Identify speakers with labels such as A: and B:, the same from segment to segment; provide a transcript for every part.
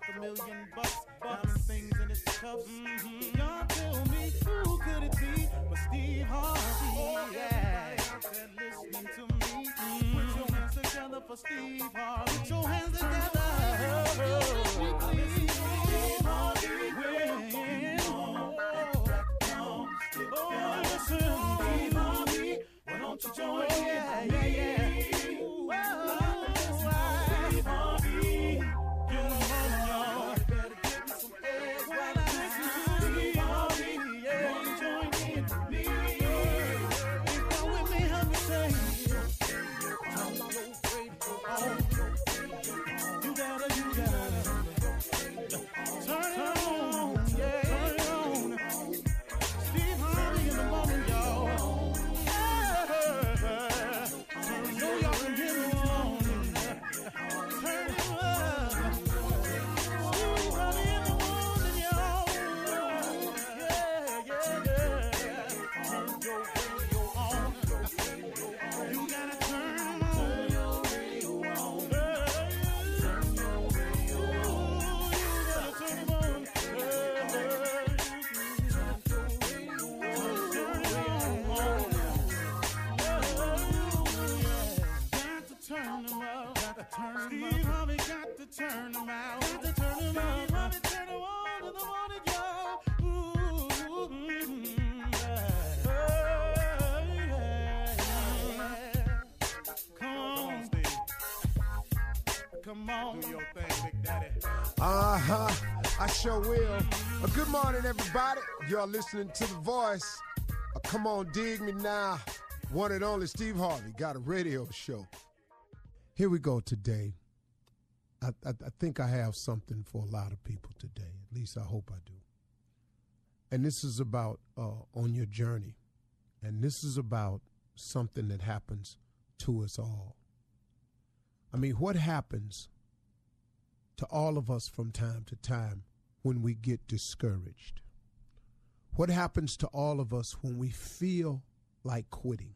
A: like a million bucks, diamond things in his cuffs. Mm-hmm. Y'all tell me who could it be but Steve Harvey? Oh, yeah. Said listening to me. Mm-hmm. Put your hands together for Steve Harvey. Put your hands together. Listen, Steve Harvey. When Oh, listen, Steve Harvey. Why don't you join in? Yeah, yeah, yeah. Do your thing, Big Daddy.
B: Uh huh. I sure will. Uh, good morning, everybody. You're listening to The Voice. Uh, come on, dig me now. One and only Steve Harvey got a radio show. Here we go today. I, I, I think I have something for a lot of people today. At least I hope I do. And this is about uh, on your journey. And this is about something that happens to us all. I mean, what happens to all of us from time to time when we get discouraged? What happens to all of us when we feel like quitting?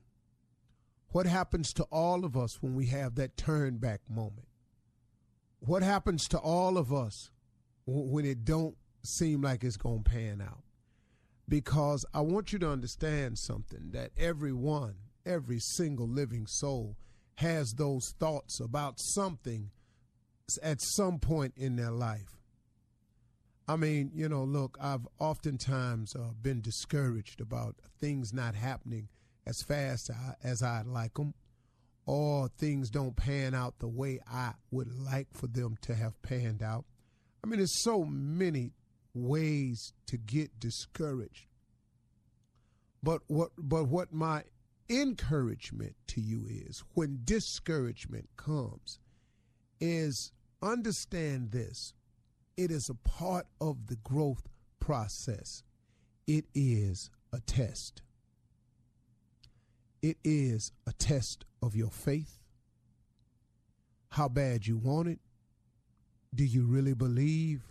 B: What happens to all of us when we have that turn back moment? What happens to all of us when it don't seem like it's going to pan out? Because I want you to understand something that everyone, every single living soul has those thoughts about something at some point in their life. I mean, you know, look, I've oftentimes uh, been discouraged about things not happening as fast as I'd like them, or things don't pan out the way I would like for them to have panned out. I mean, there's so many ways to get discouraged. But what but what my encouragement to you is when discouragement comes is understand this. It is a part of the growth process. It is a test. It is a test of your faith. How bad you want it. Do you really believe?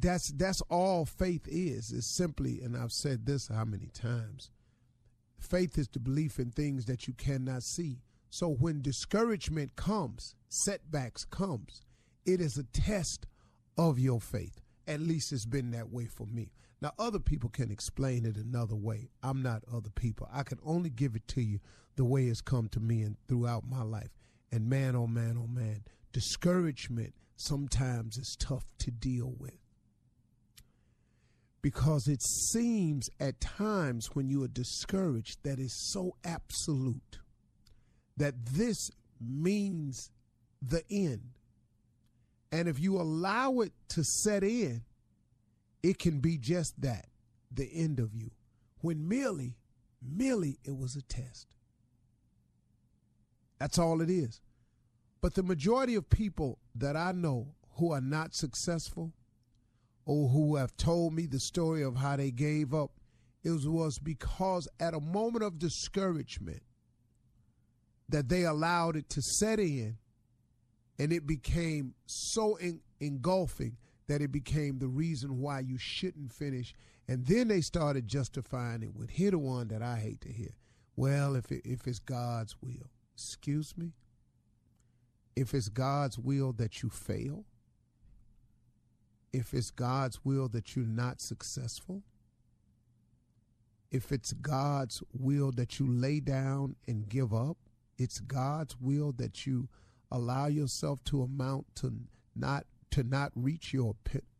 B: that's that's all faith is. Is simply, and I've said this how many times. Faith is the belief in things that you cannot see. So when discouragement comes, setbacks comes, it is a test of your faith. At least it's been that way for me. Now other people can explain it another way. I'm not other people. I can only give it to you the way it's come to me and throughout my life. And man, oh man, oh man, discouragement sometimes is tough to deal with because it seems at times when you are discouraged that is so absolute that this means the end. And if you allow it to set in, it can be just that the end of you. When merely, merely it was a test. That's all it is. But the majority of people that I know who are not successful or who have told me the story of how they gave up, it was because at a moment of discouragement that they allowed it to set in and it became so en- engulfing that it became the reason why you shouldn't finish. And then they started justifying it with here the one that I hate to hear. Well, if it, if it's God's will, excuse me. If it's God's will that you fail, if it's God's will that you're not successful, if it's God's will that you lay down and give up, it's God's will that you allow yourself to amount to not to not reach your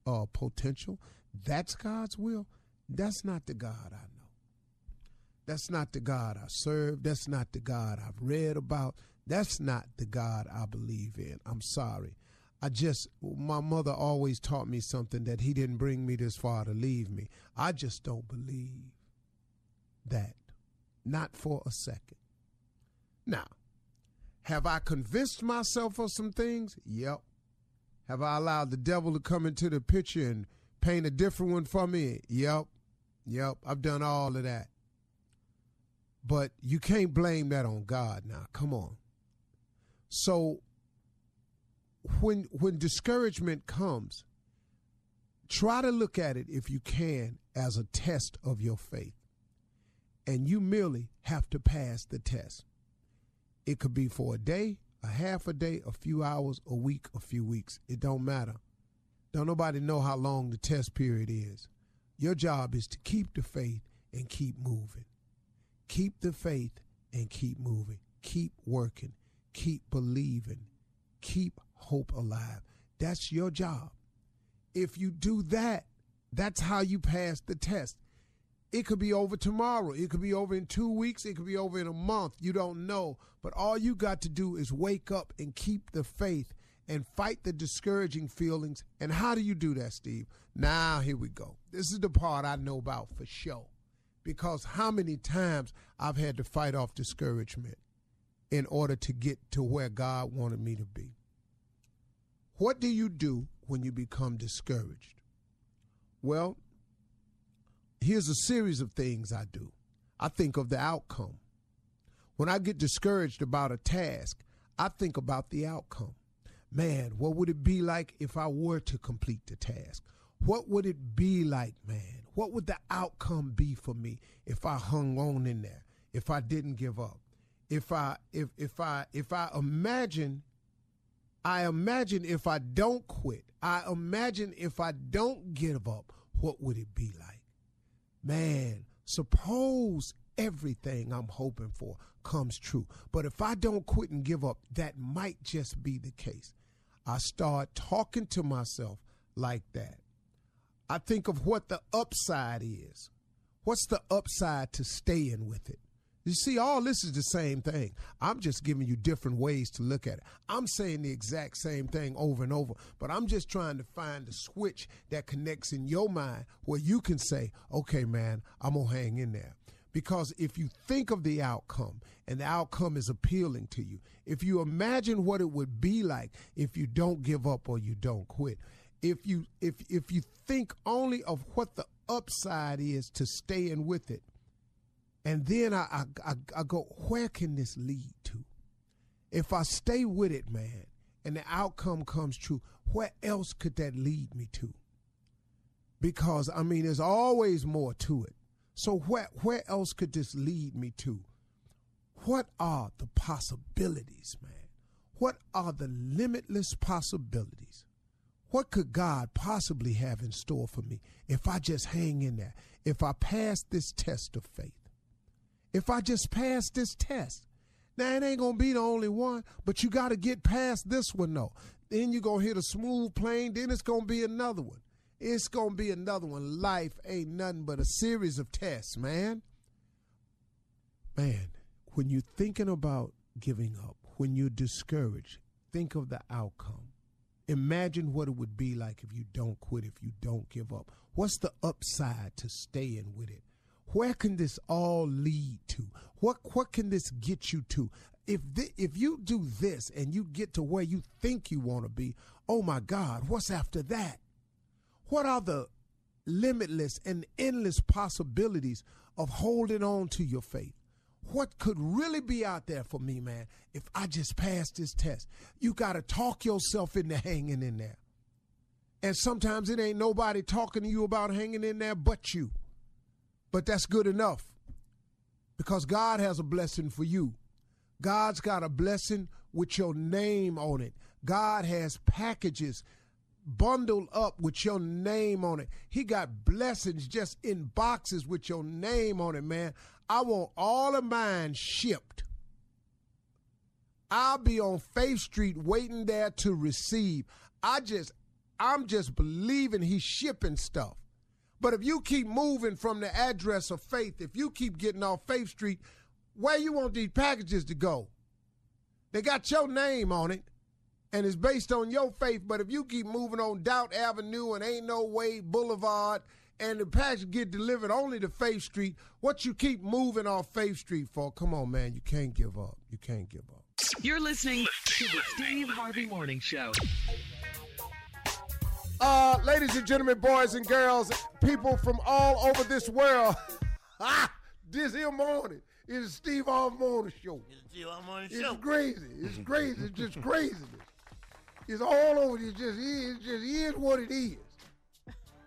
B: uh, potential. That's God's will. That's not the God I know. That's not the God I serve. That's not the God I've read about. That's not the God I believe in. I'm sorry. I just, my mother always taught me something that he didn't bring me this far to leave me. I just don't believe that. Not for a second. Now, have I convinced myself of some things? Yep. Have I allowed the devil to come into the picture and paint a different one for me? Yep. Yep. I've done all of that. But you can't blame that on God now. Come on. So when when discouragement comes, try to look at it if you can as a test of your faith. And you merely have to pass the test. It could be for a day, a half a day, a few hours, a week, a few weeks. It don't matter. Don't nobody know how long the test period is. Your job is to keep the faith and keep moving. Keep the faith and keep moving. Keep working. Keep believing. Keep hope alive. That's your job. If you do that, that's how you pass the test. It could be over tomorrow. It could be over in two weeks. It could be over in a month. You don't know. But all you got to do is wake up and keep the faith and fight the discouraging feelings. And how do you do that, Steve? Now, here we go. This is the part I know about for sure. Because how many times I've had to fight off discouragement in order to get to where God wanted me to be. What do you do when you become discouraged? Well, here's a series of things I do. I think of the outcome. When I get discouraged about a task, I think about the outcome. Man, what would it be like if I were to complete the task? What would it be like, man? What would the outcome be for me if I hung on in there? If I didn't give up? If I if if I if I imagine I imagine if I don't quit, I imagine if I don't give up, what would it be like? Man, suppose everything I'm hoping for comes true. But if I don't quit and give up, that might just be the case. I start talking to myself like that. I think of what the upside is. What's the upside to staying with it? You see, all this is the same thing. I'm just giving you different ways to look at it. I'm saying the exact same thing over and over, but I'm just trying to find the switch that connects in your mind where you can say, okay, man, I'm going to hang in there. Because if you think of the outcome and the outcome is appealing to you, if you imagine what it would be like if you don't give up or you don't quit, if you if if you think only of what the upside is to staying with it, and then I, I, I, go, where can this lead to? If I stay with it, man, and the outcome comes true, where else could that lead me to? because I mean, there's always more to it. So where where else could this lead me to? What are the possibilities, man? What are the limitless possibilities? What could God possibly have in store for me if I just hang in there? If I pass this test of faith? If I just pass this test? Now it ain't gonna be the only one, but you gotta get past this one though. Then you're gonna hit a smooth plane, then it's gonna be another one. It's gonna be another one. Life ain't nothing but a series of tests, man. Man, when you're thinking about giving up, when you're discouraged, think of the outcome. Imagine what it would be like if you don't quit, if you don't give up. What's the upside to staying with it? Where can this all lead to? What what can this get you to? If thi- if you do this and you get to where you think you want to be, oh my God, what's after that? What are the limitless and endless possibilities of holding on to your faith? What could really be out there for me, man, if I just pass this test? You got to talk yourself into hanging in there. And sometimes it ain't nobody talking to you about hanging in there but you. But that's good enough because God has a blessing for you. God's got a blessing with your name on it. God has packages bundled up with your name on it. He got blessings just in boxes with your name on it, man. I want all of mine shipped. I'll be on Faith Street waiting there to receive. I just, I'm just believing he's shipping stuff. But if you keep moving from the address of faith, if you keep getting off Faith Street, where you want these packages to go? They got your name on it, and it's based on your faith. But if you keep moving on Doubt Avenue and Ain't No Way Boulevard, and the package get delivered only to Faith Street, what you keep moving off Faith Street for? Come on, man, you can't give up. You can't give up.
C: You're listening to the Steve Harvey Morning Show.
B: Uh, ladies and gentlemen, boys and girls, people from all over this world, ah, this here morning is Steve Harvey Morning Show.
D: See, I'm on the
B: It's crazy. It's crazy. It's just craziness. It's all over. It just is. It just is what it is.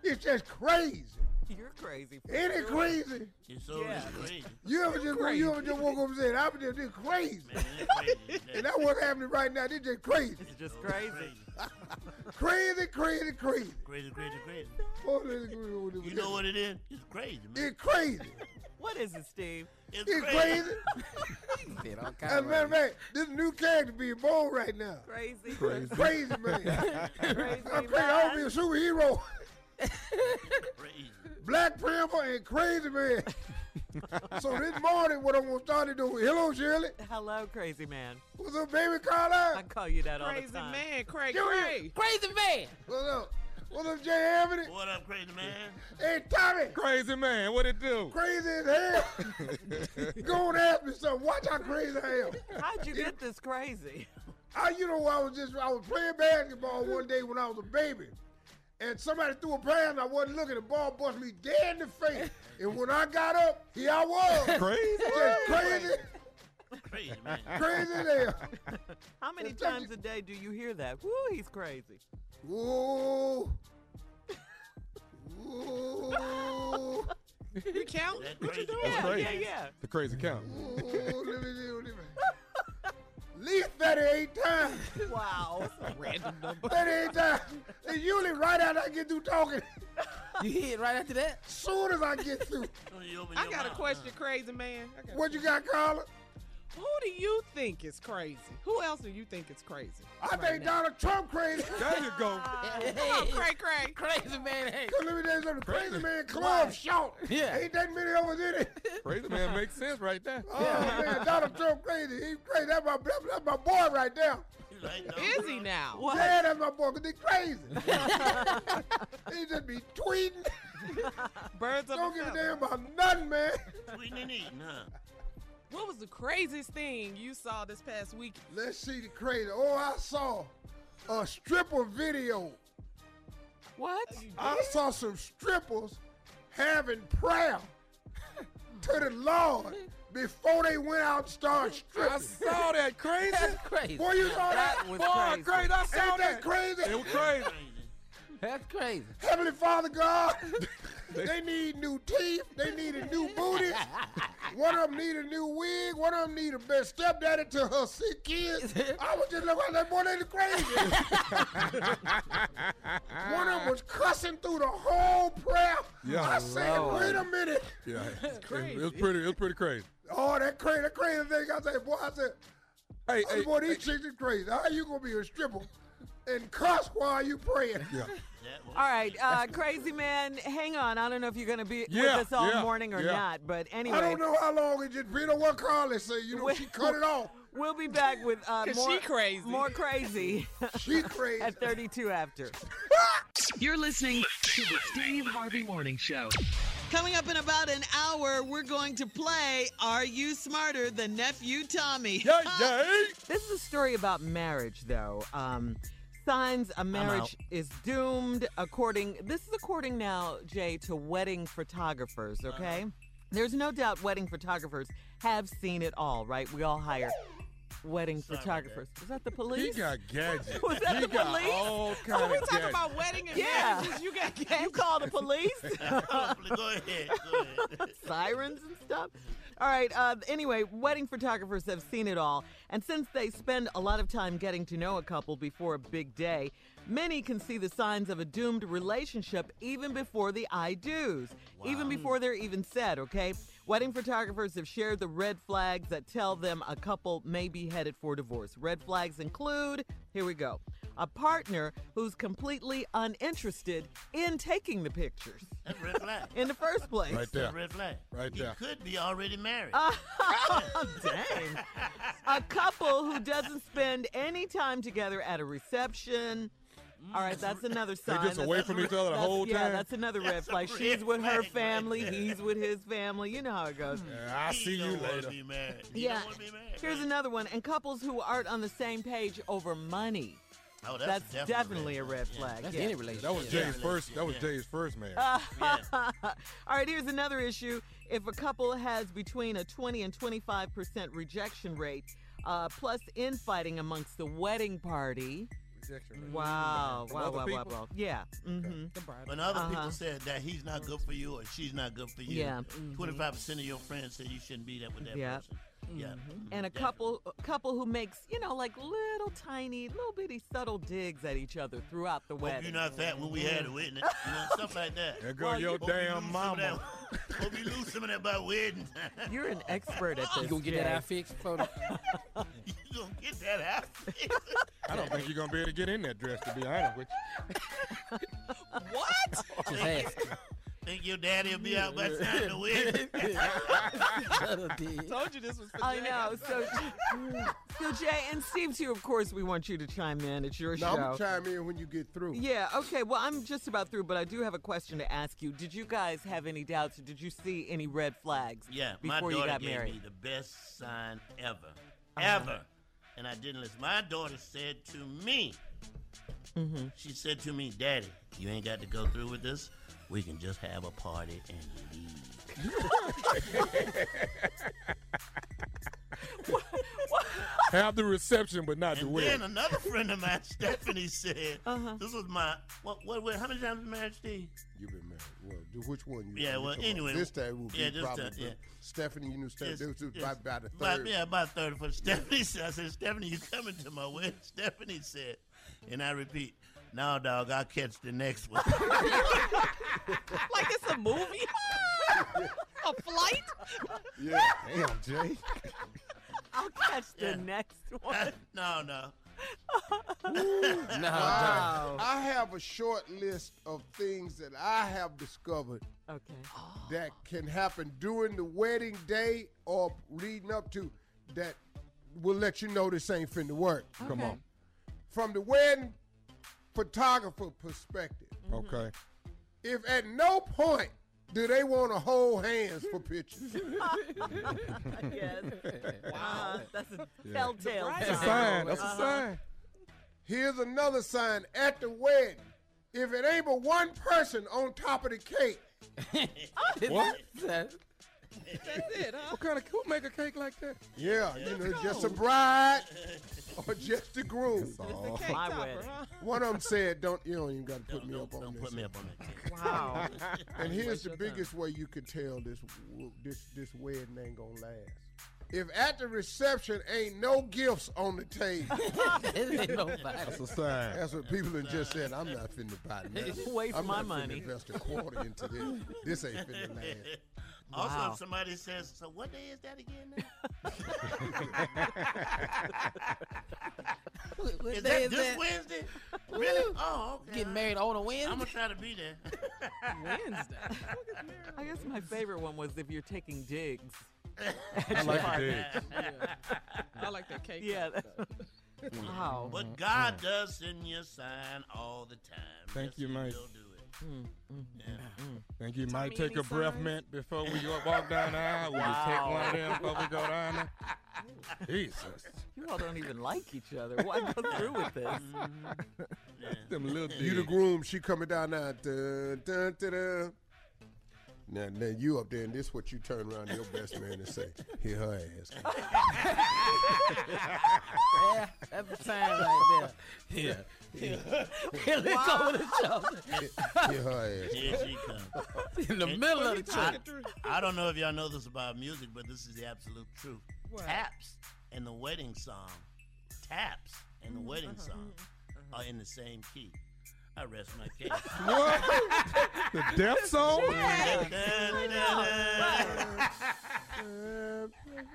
B: It's just crazy.
E: You're crazy.
B: Ain't it crazy?
D: It's so
E: Yeah.
D: crazy.
B: You ever just crazy. you ever just woke up and said, "I'm just this crazy,"
D: Man, crazy.
B: and that's what's happening right now. This just crazy,
E: It's just crazy.
B: crazy, crazy, crazy.
D: Crazy, crazy, crazy.
B: Oh, this- this-
D: You know what it is? It's crazy, man.
B: It's crazy.
E: What is it, Steve?
D: It's,
B: It's crazy.
E: Said all
B: As a matter of fact, this new character being born right now.
E: crazy.
B: Crazy man.
E: Crazy.
B: I'm crazy. I want to be a superhero.
D: Crazy.
B: Black Panther and Crazy Man. so this morning, what I'm gonna start to do? Hello, Shirley.
E: Hello, crazy man.
B: What's up, baby
E: I call you that all the time.
F: Crazy Man, Craig
B: Give
F: Cray.
E: Crazy man.
B: What's up? What's up, Jay Anthony?
D: What up, crazy man?
B: Hey, Tommy.
G: Crazy man, what it do?
B: Crazy as hell. Go and ask me something. Watch how crazy I am.
E: How'd you get this crazy?
B: I, you know, I was just I was playing basketball one day when I was a baby, and somebody threw a pass I wasn't looking. The ball bust me dead in the face, and when I got up, here I was.
G: Crazy?
B: Just crazy,
D: Crazy, man.
B: crazy as hell.
E: How many
B: It's
E: times
B: a-
E: a day do you hear that? Woo, he's crazy.
B: Ooh. Ooh.
F: We count?
D: That crazy.
E: Yeah,
G: crazy.
E: yeah, yeah.
G: The crazy count.
B: Ooh, let me see, let me- At least 38 times.
E: Wow.
F: Random number.
B: 38 times. And usually right after I get through talking,
E: you hit right after that?
B: soon as I get through.
D: Soon as you open
F: I got a question, crazy man. I got a
B: What you got, Carla?
F: Who do you think is crazy? Who else do you think is crazy?
B: I think Donald Trump crazy.
G: There you go.
F: Come on, Cray Cray.
E: Crazy man. Hey.
B: Cause let me tell you something. Crazy man club short.
E: Yeah.
B: Ain't that many of us in it?
G: Crazy man makes sense right there.
B: Oh man, Donald Trump crazy. He crazy. That's my that's my boy right there.
D: You like that?
F: Is he now?
E: What?
B: Yeah, that's my boy. Cause he crazy. he just be tweeting.
F: Birds
B: Don't give a damn about nothing, man.
D: Tweeting and eating, huh?
F: What was the craziest thing you saw this past week?
B: Let's see the crazy. Oh, I saw a stripper video.
F: What?
B: I saw some strippers having prayer to the Lord before they went out and started stripping.
G: I saw that crazy.
E: That's crazy.
B: Boy, you saw that?
E: That was
G: Boy,
E: crazy.
G: crazy. I saw
B: Ain't that
G: that.
B: crazy?
G: It was crazy.
D: Crazy.
E: That's crazy.
B: Heavenly Father God, they need new teeth. They need a new booty. One of them need a new wig. One of them need a best stepdaddy to her sick kids. I was just looking at that boy, they the crazy. One of them was cussing through the whole prayer.
G: Yeah.
B: I said,
E: Lord.
B: wait a minute.
G: Yeah, it, it was pretty. It was pretty crazy.
B: Oh, that crazy, that crazy thing. I said, boy, I said,
G: Hey,
B: I
G: hey,
B: said, boy, these
G: hey,
B: chicks is crazy. How you gonna be a stripper and cuss while you praying?
G: yeah.
D: That
H: All right, uh, crazy man, hang on. I don't know if you're going to be
G: Yeah,
H: with us all
G: yeah,
H: morning or
G: yeah.
H: not, but anyway.
B: I don't know how long it just been. on what Carly say. You know, she cut it off.
H: We'll be back with uh,
F: 'Cause
H: more
F: she crazy.
H: more crazy
B: She crazy.
H: at 32 after.
C: You're listening to the Steve Harvey Morning Show.
I: Coming up in about an hour, we're going to play Are You Smarter Than Nephew Tommy?
G: Yay, yay.
H: This is a story about marriage, though. Um, signs a marriage is doomed. According, this is according now, Jay, to wedding photographers. Uh-huh. Okay, there's no doubt wedding photographers have seen it all, right? We all hire wedding
D: Sorry
H: photographers. Was that the police?
G: He got gadgets.
H: Was that
G: he
H: the
G: got
H: police?
G: all kind
F: Oh, we talking
G: gadgets.
F: about wedding and
H: Yeah.
F: marriages. You got
H: you call the police?
D: Go ahead. Go ahead.
H: sirens and stuff. All right. Uh, anyway, wedding photographers have seen it all, and since they spend a lot of time getting to know a couple before a big day, many can see the signs of a doomed relationship even before the I do's, even before they're even said. Okay. Wedding photographers have shared the red flags that tell them a couple may be headed for divorce. Red flags include here we go a partner who's completely uninterested in taking the pictures
D: That's a red flag.
H: in the first place.
G: Right there.
D: That's a red flag.
G: Right there.
D: he could be already married.
H: Oh, dang. A couple who doesn't spend any time together at a reception. All right, that's another sign.
G: They just
H: That's-
G: away from each other the whole
H: Yeah,
G: time?
H: Yeah, that's another red
D: That's a
H: flag.
D: red
H: She's with her
D: flag right
H: family, he's with his family. You know how it goes.
G: Yeah, I'll
D: He
G: see you later.
D: Be married. He
H: Yeah.
D: don't be married.
H: Here's another one. And couples who aren't on the same page over money.
D: Oh,
H: That's,
D: that's,
H: definitely a red
D: Yeah.
H: flag.
E: That's
H: yeah.
E: any relationship.
G: That was
D: Yeah.
G: Jay's first. That was
D: Yeah.
G: Jay's first man.
H: Uh, All right, here's another issue. If a couple has between a 20 and 25% rejection rate, uh, plus infighting amongst the wedding party. Wow,
G: From
H: wow,
G: other
H: wow, wow, wow. Yeah. Mm-hmm.
D: When other
H: Uh-huh.
D: people said that he's not good for you or she's not good for you,
H: Yeah.
D: 25 percent of your friends said you shouldn't be that with that
H: Yeah.
D: person. Yeah. Mm-hmm.
H: And a couple a couple who makes, you know, like little tiny, little bitty subtle digs at each other throughout the wedding.
D: Hope you're not fat when we had a mm-hmm. wedding. You know, stuff like that.
G: There go
H: Well,
G: your
D: Hope you
G: damn
D: some of
G: mama.
D: Hope you lose some of that by wedding.
H: You're an expert at this.
E: You gonna get that
H: Jay.
E: eye fixed for
D: you gonna get that outfit.
G: I don't think you're gonna be able to get in that dress. To be honest with you.
F: What?
E: just ask.
D: Think your daddy will be out by the time the wedding?
F: Told you this was for
H: I
F: Jay.
H: know. So, so Jay and Steve too. Of course, we want you to chime in. It's your
B: Now, I'm
H: show.
B: going to chime in when you get through.
H: Yeah, okay. Well, I'm just about through, but I do have a question to ask you. Did you guys have any doubts or did you see any red flags
D: Yeah, my daughter
H: you got
D: gave
H: married?
D: me the best sign ever,
H: Uh-huh.
D: ever, and I didn't listen. My daughter said to me,
H: Mm-hmm.
D: she said to me, "Daddy, you ain't got to go through with this. We can just have a party and leave."
G: you, have the reception, but not the
D: And
G: wedding.
D: then another friend of mine, Stephanie, said,
H: Uh-huh.
D: "This was my what? What? what how many times was marriage, Steve?
B: You've been married. Well, do which one you
D: Yeah, well,
B: talking about?
D: anyway,
B: This time will be
D: yeah, this
B: probably
D: time, yeah.
B: Stephanie, you knew Stephanie.
D: It's-
B: This was
D: it's
B: about, about a
D: about-
B: third.
D: yeah, about third for Stephanie. said- I said, Stephanie, you coming to my wedding? Stephanie said, and I repeat, no, dog, I'll catch the next one.
F: Like it's a movie? a flight?
B: Yeah. Damn, Jay.
H: I'll catch the
D: Yeah.
H: next one.
D: no, no.
E: No,
H: Wow.
B: I have a short list of things that I have discovered
H: Okay.
B: that can happen during the wedding day or leading up to that will let you know this ain't finna work.
G: Come on.
B: From the wedding photographer perspective,
G: Okay.
B: if at no point do they want to hold hands for pictures,
H: yes. Wow. that's a telltale
G: That's a
H: sign.
G: sign. That's a
H: Uh-huh.
G: sign.
B: here's another sign at the wedding. If it ain't but one person on top of the cake,
G: What?
F: That's it, huh?
G: What kind of who make a cake like that?
B: Yeah, you know, just a bride or just a groom.
G: Oh.
F: Cake
H: My
F: topper,
H: wedding.
F: huh?
B: One of them said, "Don't you don't even got to put
D: Don't,
B: me
D: don't,
B: up on
D: don't
B: this."
D: put me up on that cake.
H: Wow.
B: And here's the
F: your time.
B: biggest way you can tell this w- this this wedding ain't gonna last. If at the reception ain't no gifts on the table,
G: That's a sign.
B: that's what people have just said. I'm not finna buy nothing.
H: Waste
B: I'm
H: my
B: not finna
H: money.
B: invest a quarter into this. This ain't finna last.
D: Also,
H: Wow.
D: if somebody says, "So what day is that again?" Now?
E: What
D: Is
E: day
D: that
E: is
D: this
E: that?
D: Wednesday? Really? Oh, okay.
E: Getting married on a Wednesday.
D: I'm gonna try to be there.
F: Wednesday.
H: I guess my favorite one was if you're taking digs.
G: I like the day.
F: I like that cake.
H: Yeah. wow.
D: But God mm-hmm. does send you a sign all the time.
G: Thank
D: Yes,
G: you,
D: He
G: Mike.
D: Will do it. Yeah.
G: Think you
F: Tommy,
G: might take
F: any
G: a breath
F: signs?
G: mint before we go walk down the aisle? Will you take one of them before we go down there? Jesus.
H: You all don't even like each other. Why go through with this?
G: Them little
B: You the groom, she coming down now. Dun, dun, dun, dun. Now, now you up there, and this what you turn around to your best man and say, "Here her ass."
E: Yeah, that's the time right there. Yeah. yeah. Here they go with the show.
B: Here her ass.
D: Here she comes.
E: In the middle of the
D: I,
E: church.
D: I don't know if y'all know this about music, but this is the absolute truth. Taps and the wedding song, taps and the mm-hmm. wedding uh-huh. song mm-hmm. are in the same key. I rest my case.
G: What? the death song?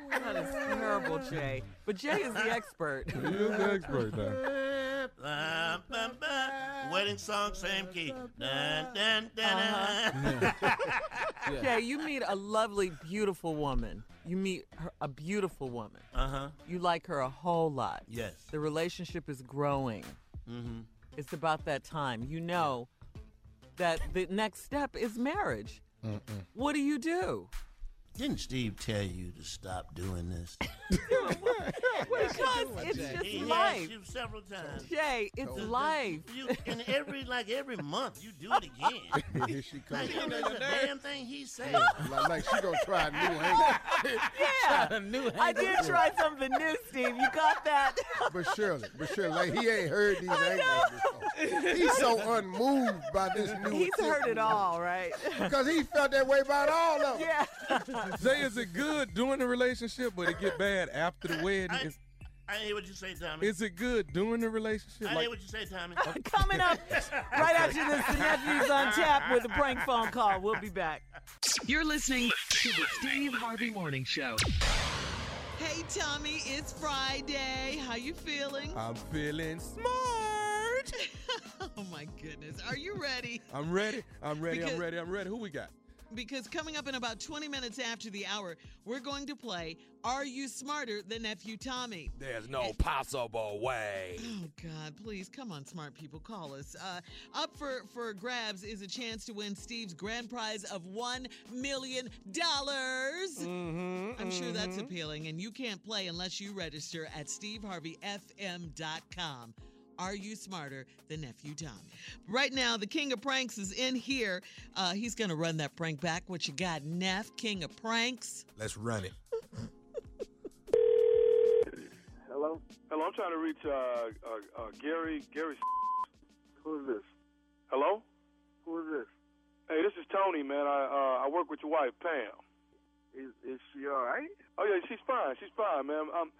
H: That is terrible, Jay. But Jay is the expert.
G: He is the expert now.
D: Bum, bum, bum. Wedding song, same key. Dun, dun, dun,
H: Uh-huh.
D: dun.
H: Jay, you meet a lovely, beautiful woman. You meet her, a beautiful woman.
D: Uh-huh.
H: You like her a whole lot.
D: Yes.
H: The relationship is growing.
D: Mm-hmm.
H: It's about that time. You know that the next step is marriage. What do you do?
D: Didn't Steve tell you to stop doing this?
H: Because it's
D: he
H: just
D: asked
H: life.
D: you several times.
H: Jay, it's
D: Just-
H: life.
D: You, and every like every month you do it again.
B: Here she comes.
D: Like, you know the damn thing he said.
B: Like, like she gonna try a new angle.
H: Yeah.
E: A new
H: I did try something new, Steve. You got that?
B: But Shirley, but Shirley, like he ain't heard these angles before. He's so unmoved by this new.
H: He's heard it all, right?
B: Because he felt that way about all of them.
H: Yeah.
G: Jay, is it good during the relationship, but it get bad after the wedding?
D: I,
G: Is,
D: I hear what you say, Tommy.
G: is it good during the relationship?
D: I didn't
G: Like,
D: hear what you say, Tommy.
H: Coming up right after this, the nephew's on tap with a prank phone call. We'll be back.
C: You're listening to the Steve Harvey Morning Show.
I: Hey, Tommy, it's Friday. How you feeling?
G: I'm feeling smart.
I: oh my goodness. Are you ready?
G: I'm ready. I'm ready.
I: Because-
G: I'm ready. I'm ready. Who we got?
I: Because coming up in about 20 minutes after the hour, we're going to play Are You Smarter Than Nephew Tommy?
G: There's no possible way.
I: Oh God, please come on, smart people, call us. Uh, up for for grabs is a chance to win Steve's grand prize of one million dollars.
G: Mm-hmm,
I: I'm sure that's appealing, and you can't play unless you register at steveharveyfm.com. Are you smarter than nephew Tommy? Right now, the king of pranks is in here. Uh, he's gonna run that prank back. What you got, Neff, king of pranks?
G: Let's run it.
J: Hello? Hello, I'm trying to reach uh, uh, uh, Gary. Gary. Who is this? Hello? Who is this? Hey, this is Tony, man. I uh, I work with your wife, Pam. Is is she all right? Oh yeah, she's fine. She's fine, man. I'm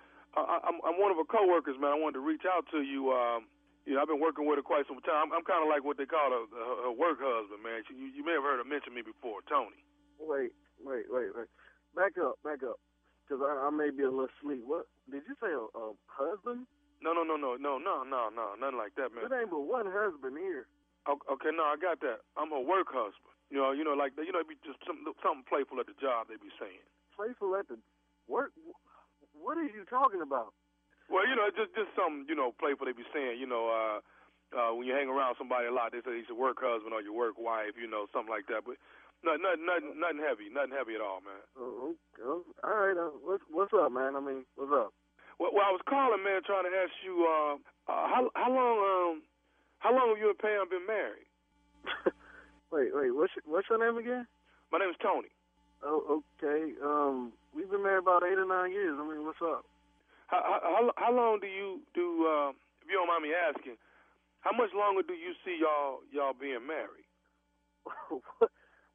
J: I, I'm I'm one of her coworkers, man. I wanted to reach out to you. Um, you know, I've been working with her quite some time. I'm, I'm kind of like what they call a, her, her work husband, man. She, you, you may have heard her mention me before, Tony.
K: Wait, wait, wait, wait. Back up, back up. Because I, I may be a little asleep. What? Did you say a, a husband?
J: No, no, no, no, no, no, no, no, nothing like that, man.
K: There ain't but one husband here.
J: Okay, no, I got that. I'm her work husband. You know, you know, like you know, it be just something, something playful at the job. They be saying.
K: Playful at the work. What are you talking about?
J: Well, you know, just just something you know playful. They be saying. You know, uh, uh, when you hang around somebody a lot, they say he's your work husband or your work wife. You know, something like that. But nothing, nothing, nothing, nothing heavy, nothing heavy at all, man.
K: Oh, oh, all right. Uh, what's what's up, man? I mean, what's up?
J: Well, well I was calling, man, trying to ask you, uh, uh, how how long um how long have you and Pam been married?
K: Wait, wait. What's your, what's your name again?
J: My name is Tony.
K: Oh, okay. Um, we've been married about eight or nine years. I mean, what's up?
J: How how, how long do you do? Uh, if you don't mind me asking, how much longer do you see y'all y'all being married?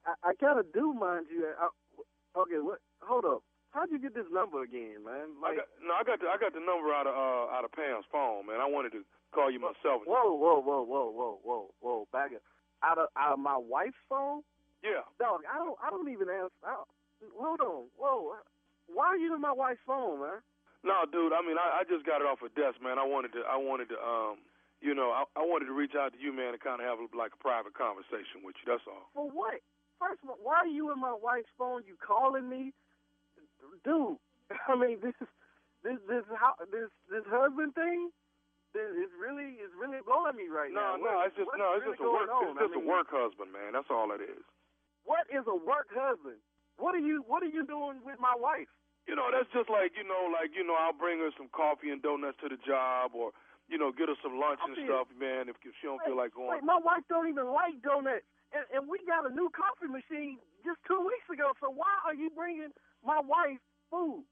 K: I, I kind of do, mind you. I, okay, what? Hold up. How'd you get this number again, man?
J: I got, no, I got the I got the number out of uh, out of Pam's phone, man. I wanted to call you myself.
K: Whoa, whoa, whoa, whoa, whoa, whoa, whoa! Back it. Out of out of my wife's phone?
J: Yeah.
K: Dog, I don't I don't even answer. I hold on, whoa! Why are you in my wife's phone, man?
J: No, dude. I mean, I, I just got it off a desk, man. I wanted to I wanted to um you know I, I wanted to reach out to you, man, and kind of have like a private conversation with you. That's all.
K: For what? First of all, why are you in my wife's phone? You calling me, dude? I mean, this this this how this this husband thing. This is really is really blowing me right
J: No,
K: now.
J: no,
K: What-
J: it's just no, it's
K: really
J: just a work
K: on?
J: it's just
K: I
J: a
K: mean,
J: work husband, man. That's all it is.
K: What is a work husband? What are you What are you doing with my wife?
J: You know, that's just like you know, like you know, I'll bring her some coffee and donuts to the job, or you know, get her some lunch and
K: Okay.
J: stuff, man. If, if she don't feel like going.
K: Wait, my wife don't even like donuts, and, and we got a new coffee machine just two weeks ago. So why are you bringing my wife food?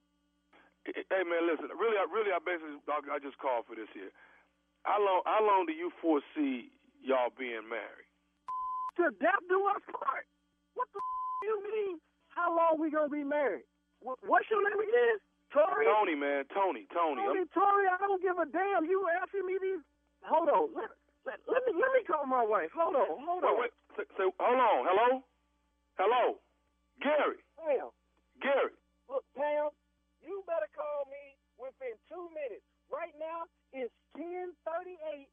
J: Hey man, listen. Really, I really, I basically, I just called for this here. How long? How long do you foresee y'all being married?
K: To death do us part. What the f- do you mean? How long we gonna be married? What, what's your name again? Tori.
J: Tony, man, Tony, Tony.
K: Tony,
J: I'm-
K: Tori, I don't give a damn. You asking me these? Hold on. Let, let, let me let me call my wife. Hold on. Hold on.
J: wait, wait. Say, say, hold on. Hello, hello, Gary,
K: Pam,
J: Gary.
K: look, Pam, you better call me within two minutes. Right now it's ten thirty eight.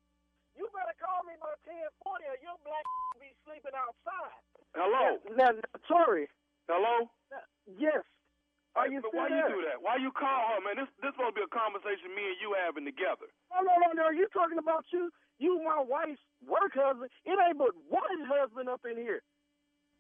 K: You better call me by ten forty, or your black be sleeping outside.
J: Hello.
K: Now, now Tori.
J: Hello.
K: Yes. Are you
J: But why
K: there?
J: you do that? Why you call her, man? This this supposed to be a conversation me and you having together.
K: No, no, no, Are You talking about you? You my wife's work husband. It ain't but one husband up in here.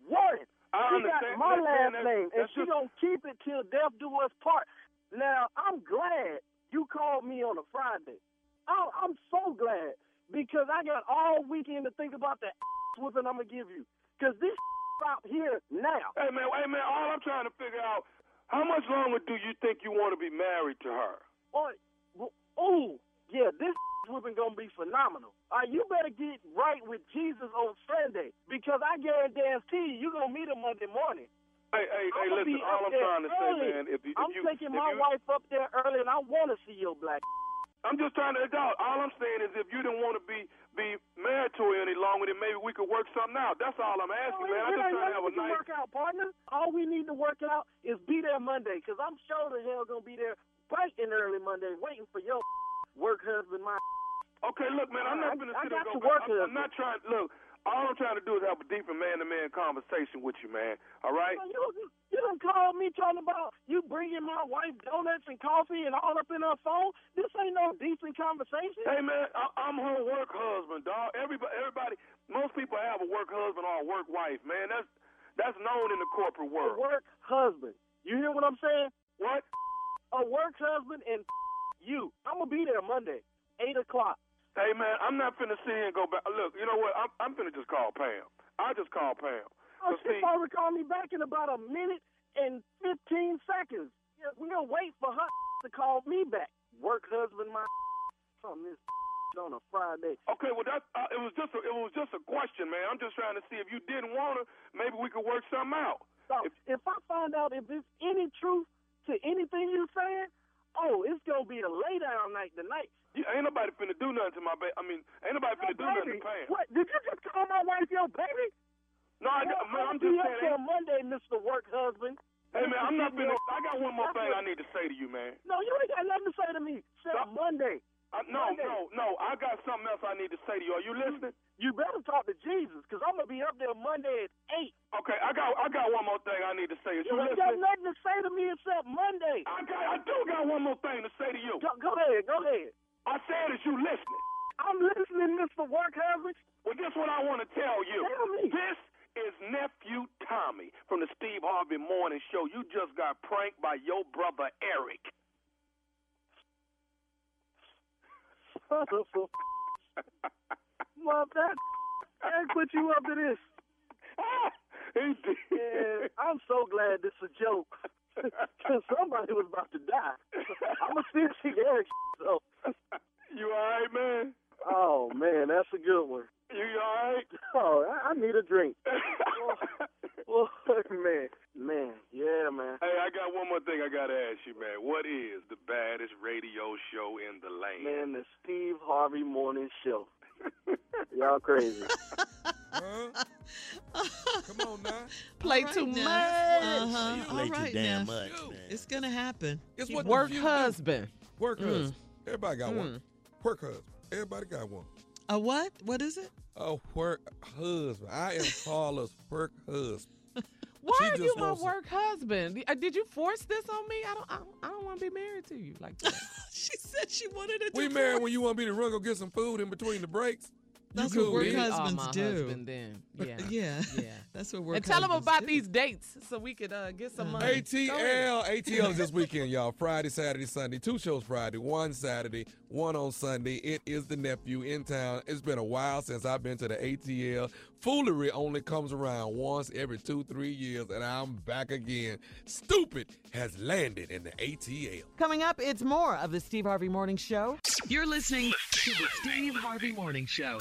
K: One.
J: I
K: she got my last
J: that's-
K: name, and
J: that's
K: she
J: just-
K: gonna keep it till death do us part. Now I'm glad you called me on a Friday. I'm, I'm so glad because I got all weekend to think about the ass whooping I'm gonna give you. Cause this stop here now.
J: Hey man, hey man. All I'm trying to figure out, how much longer do you think you want to be married to her?
K: Oh, ooh, yeah, this whooping gonna be phenomenal. Uh, you better get right with Jesus on Sunday because I guarantee you, you gonna meet him Monday morning.
J: Hey, hey, hey, listen. All I'm trying to say, man, if you, if
K: I'm
J: you,
K: taking my
J: you,
K: wife up there early, and I want to see your black.
J: I'm just trying to adult. All I'm saying is, if you didn't want to be be married to her any longer, then maybe we could work something out. That's all I'm asking,
K: No,
J: man. I'm just trying to have a nice.
K: work out, partner. All we need to work out is be there Monday, because I'm sure the hell gonna be there bright and early Monday, waiting for your work husband, my.
J: Okay, look, man, I'm not gonna
K: I
J: sit and go
K: to work
J: back. I'm, I'm not trying. Look, all I'm trying to do is have a deeper man-to-man conversation with you, man. All right?
K: You, you done called me talking about you bringing my wife donuts and coffee and all up in her phone. This ain't no decent conversation.
J: Hey, man, I, I'm her work husband, dog. Everybody, everybody, most people have a work husband or a work wife, man. That's that's known in the corporate
K: A
J: world.
K: work husband. You hear what I'm saying?
J: What?
K: A work husband and you. I'm gonna be there Monday, eight o'clock.
J: Hey, man, I'm not finna sit here and go back. Look, you know what? I'm, I'm finna just call Pam. I just call Pam.
K: Oh, she's
J: see-
K: to call me back in about a minute and fifteen seconds. Yeah, We're gonna wait for her to call me back. Work husband, my on this on a Friday.
J: Okay, well that uh, it was just a, it was just a question, man. I'm just trying to see if you didn't want her, maybe we could work something out.
K: So if I find out if there's any truth to anything you're saying, oh, it's gonna be a lay down night tonight.
J: You, ain't nobody finna do nothing to my baby. I mean, ain't nobody finna do nothing
K: baby.
J: to Pam.
K: What? Did you just call my wife your baby?
J: No, I,
K: Well,
J: man, I'm just saying.
K: there Monday, Mr. Work Husband.
J: Hey man, I'm not finna. I got one more thing I need to say to you, man.
K: No, you ain't got nothing to say to me. Except Monday.
J: I, no,
K: Monday.
J: no, no. I got something else I need to say to you. Are you listening?
K: You better talk to Jesus, because I'm gonna be up there Monday at eight.
J: Okay, I got I got one more thing I need to say. Is you
K: You ain't got nothing to say to me except Monday.
J: I got I do got one more thing to say to you.
K: Go, go ahead, go ahead.
J: I said, is you listening?
K: I'm listening, Mr. Work Husband.
J: Well, guess what I want to tell you?
K: Tell me.
J: This is nephew Tommy from the Steve Harvey Morning Show. You just got pranked by your brother Eric.
K: Son of a- Well, that, that put you up to this.
J: he did.
K: And I'm so glad this is a joke. Because somebody was about to die. I'm to still see Eric. So.
J: You all right, man?
K: Oh, man, that's a good one.
J: You all right?
K: Oh, I, I need a drink. well, man, man, yeah, man.
J: Hey, I got one more thing I gotta ask you, man. What is the baddest radio show in the land?
K: Man, the Steve Harvey Morning Show. Y'all crazy.
G: Come on now.
F: Play
I: All right,
F: too
I: Neff.
F: much.
I: Uh-huh.
D: You
I: All
D: play too damn
I: Neff.
D: much, man.
I: It's gonna happen.
G: It's what
F: Work
G: the few
F: husband.
G: do. Work
F: Mm.
G: husband. Everybody got one. Work husband. Everybody got one.
I: A what? What is it?
G: A work husband. I am Paula's work husband.
F: Why
G: She
F: are you my
G: wants to-
F: work husband? Uh, Did you force this on me? I don't. I don't, I don't want to be married to you like that.
I: She said she wanted it.
G: We
I: to
G: married when you want me to run go get some food in between the breaks. You
I: That's what work
G: B?
F: You are
I: husbands
F: my
I: do.
F: husband then. Yeah.
I: Yeah.
F: Yeah.
I: That's what work
F: and tell them about
I: do.
F: these dates so we could uh, get some money.
G: ATL, ATL is this weekend, y'all. Friday, Saturday, Sunday. Two shows Friday, one Saturday, one on Sunday. It is the nephew in town. It's been a while since I've been to the ATL. Foolery only comes around once every two, three years, and I'm back again. Stupid has landed in the ATL.
H: Coming up, it's more of the Steve Harvey Morning Show.
C: You're listening to the Steve Harvey Morning Show.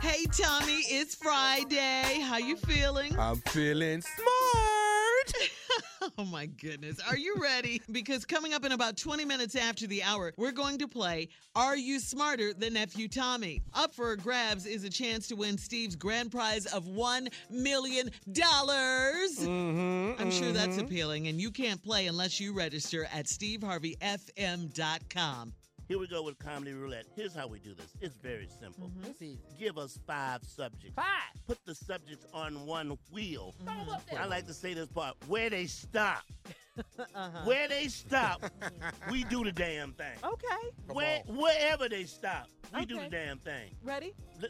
I: Hey Tommy, it's Friday. How you feeling?
G: I'm feeling smart.
I: oh my goodness. Are you ready? Because coming up in about 20 minutes after the hour, we're going to play Are You Smarter Than Nephew Tommy? Up for grabs is a chance to win Steve's grand prize of $1 million.
G: Mm-hmm,
I: I'm sure that's appealing, and you can't play unless you register at steveharveyfm.com.
D: Here we go with comedy roulette. Here's how we do this. It's very simple.
I: Mm-hmm.
E: It's easy.
D: Give us five subjects.
E: Five.
D: Put the subjects on one wheel.
E: Throw 'em up there.
D: I like to say this part where they stop.
I: Uh-huh.
D: Where they stop, we do the damn thing.
H: Okay,
D: Where, wherever they stop, we do the damn thing.
H: ready?
D: L-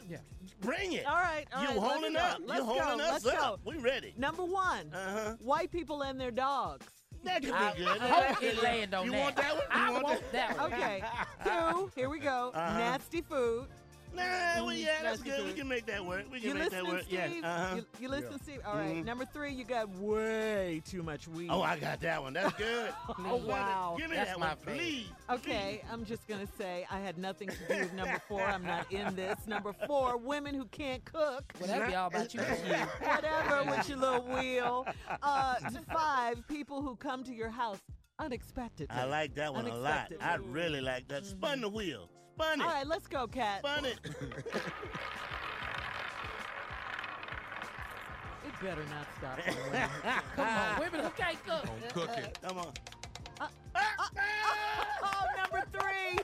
D: Bring it.
H: All right, all
D: you
H: right, let's
D: holding
H: go.
D: up.
H: Let's
D: you holding
H: go.
D: us
H: Let's
D: up.
H: go.
D: We ready.
H: Number one,
D: Uh-huh.
H: white people and their dogs.
D: That could
E: I,
D: be good.
E: I hope it land on
D: you
E: that.
D: want that one? You
E: I
D: want
E: want that one.
H: Okay, two, here we go.
D: Uh-huh.
H: Nasty food.
D: Nah, well, yeah, that's
H: Nasty
D: good. We can make that work. We can
H: You
D: make that work.
H: Steve?
D: Yeah. Uh-huh.
H: You, you listen, Steve? All right.
D: Mhm.
H: Number three, you got way too much weed.
D: Oh, I got that one. That's good.
H: Oh, wow.
D: Give me
E: That's
D: that
E: my
D: one,
E: favorite.
D: please.
H: Okay, I'm just gonna say I had nothing to do with number four. I'm not in this. Number four, women who can't cook.
E: Well, that'd be all about you.
H: Whatever with your little wheel. Uh, five, people who come to your house unexpectedly.
D: I like that one a lot. I really like that. Spun the wheel. Spun it.
H: All right, let's go, Kat.
D: Spun it.
H: It better not stop.
E: Come on, women who can't cook.
G: On cooking.
D: Come on.
H: oh, number three,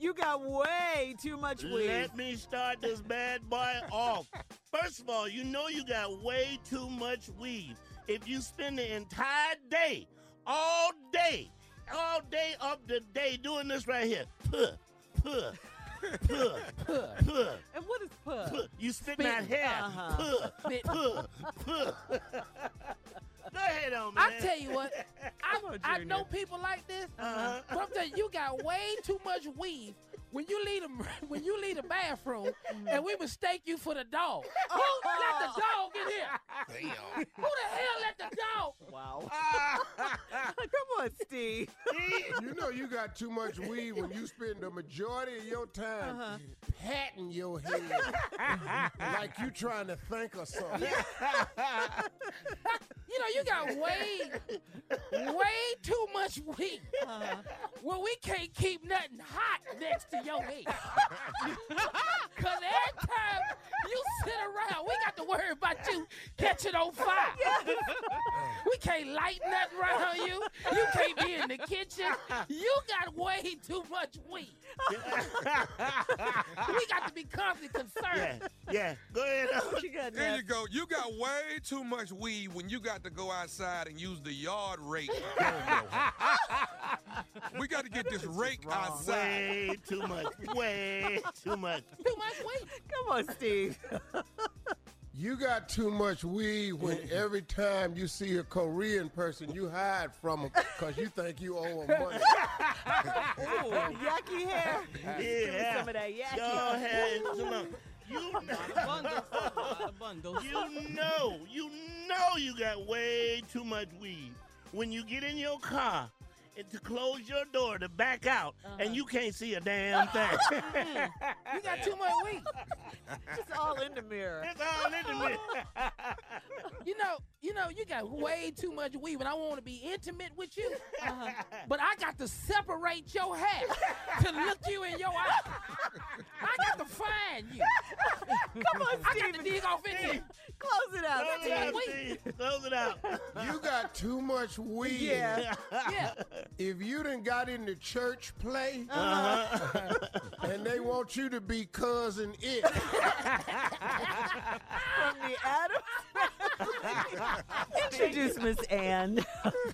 H: you got way too much weed.
D: Let me start this bad boy off. First of all, you know you got way too much weed. If you spend the entire day, all day, all day of the day doing this right here, puh, puh, puh, puh, puh,
H: And what is puh?
D: puh. You spitting that
E: Spitting.
D: hair,
H: Uh-huh.
D: puh, puh, puh. Go ahead on, man.
E: I tell you what, I, I know people like this,
D: Uh-huh.
E: but I'm telling you, you got way too much weed when you leave the when you leave the bathroom, and we mistake you for the dog. Who let the dog in here? Who the hell let the dog?
H: Wow. Come on, Steve.
B: You know you got too much weed when you spend the majority of your time
H: Uh-huh.
B: patting your head like you trying to think of something.
E: You know, you got way, way too much weed.
H: Uh-huh.
E: Well, we can't keep nothing hot next to your head. Cause every time you sit around, we got to worry about you catching on fire. we can't light nothing around you. You can't be in the kitchen. You got way too much weed. we got to be constantly
D: Yeah,
E: concerned.
D: yeah. Go ahead.
H: What you got
G: There you go. You got way too much weed when you got to go outside and use the yard rake. we got to get this rake outside.
D: Way too much. Way too much.
E: Too much weed.
H: Come on, Steve.
B: You got too much weed when every time you see a Korean person, you hide from them because you think you owe them money.
H: Ooh, yucky hair. Give me
D: Yeah.
H: some of that yucky.
D: Go ahead. Come on. You know, you know, you know you got way too much weed. When you get in your car and to close your door to back out, and uh-huh. you can't see a damn thing. Mm-hmm.
E: You got too much weed.
H: It's all in the mirror.
D: It's all in the mirror.
E: You know, you know, you got way too much weave, and I want to be intimate with you. Uh-huh. But I got to separate your hair to look you in your eye. I got to find you.
H: Come on,
E: I got
H: Steve.
E: to dig off in you.
H: Close it out.
D: Close it out, Steve. Close it out.
B: You got too much weed.
H: Yeah.
E: Yeah.
B: If you done got into church play
D: Uh-huh.
B: and they want you to be Cousin Itt,
H: From the Addams. Introduce Miss Ann,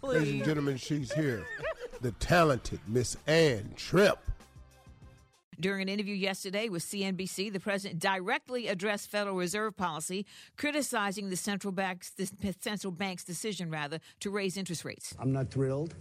B: ladies and gentlemen, she's here. The talented Miss Ann Tripp.
L: During an interview yesterday with CNBC, the president directly addressed Federal Reserve policy, criticizing the central bank's the central bank's decision rather to raise interest rates.
M: I'm not thrilled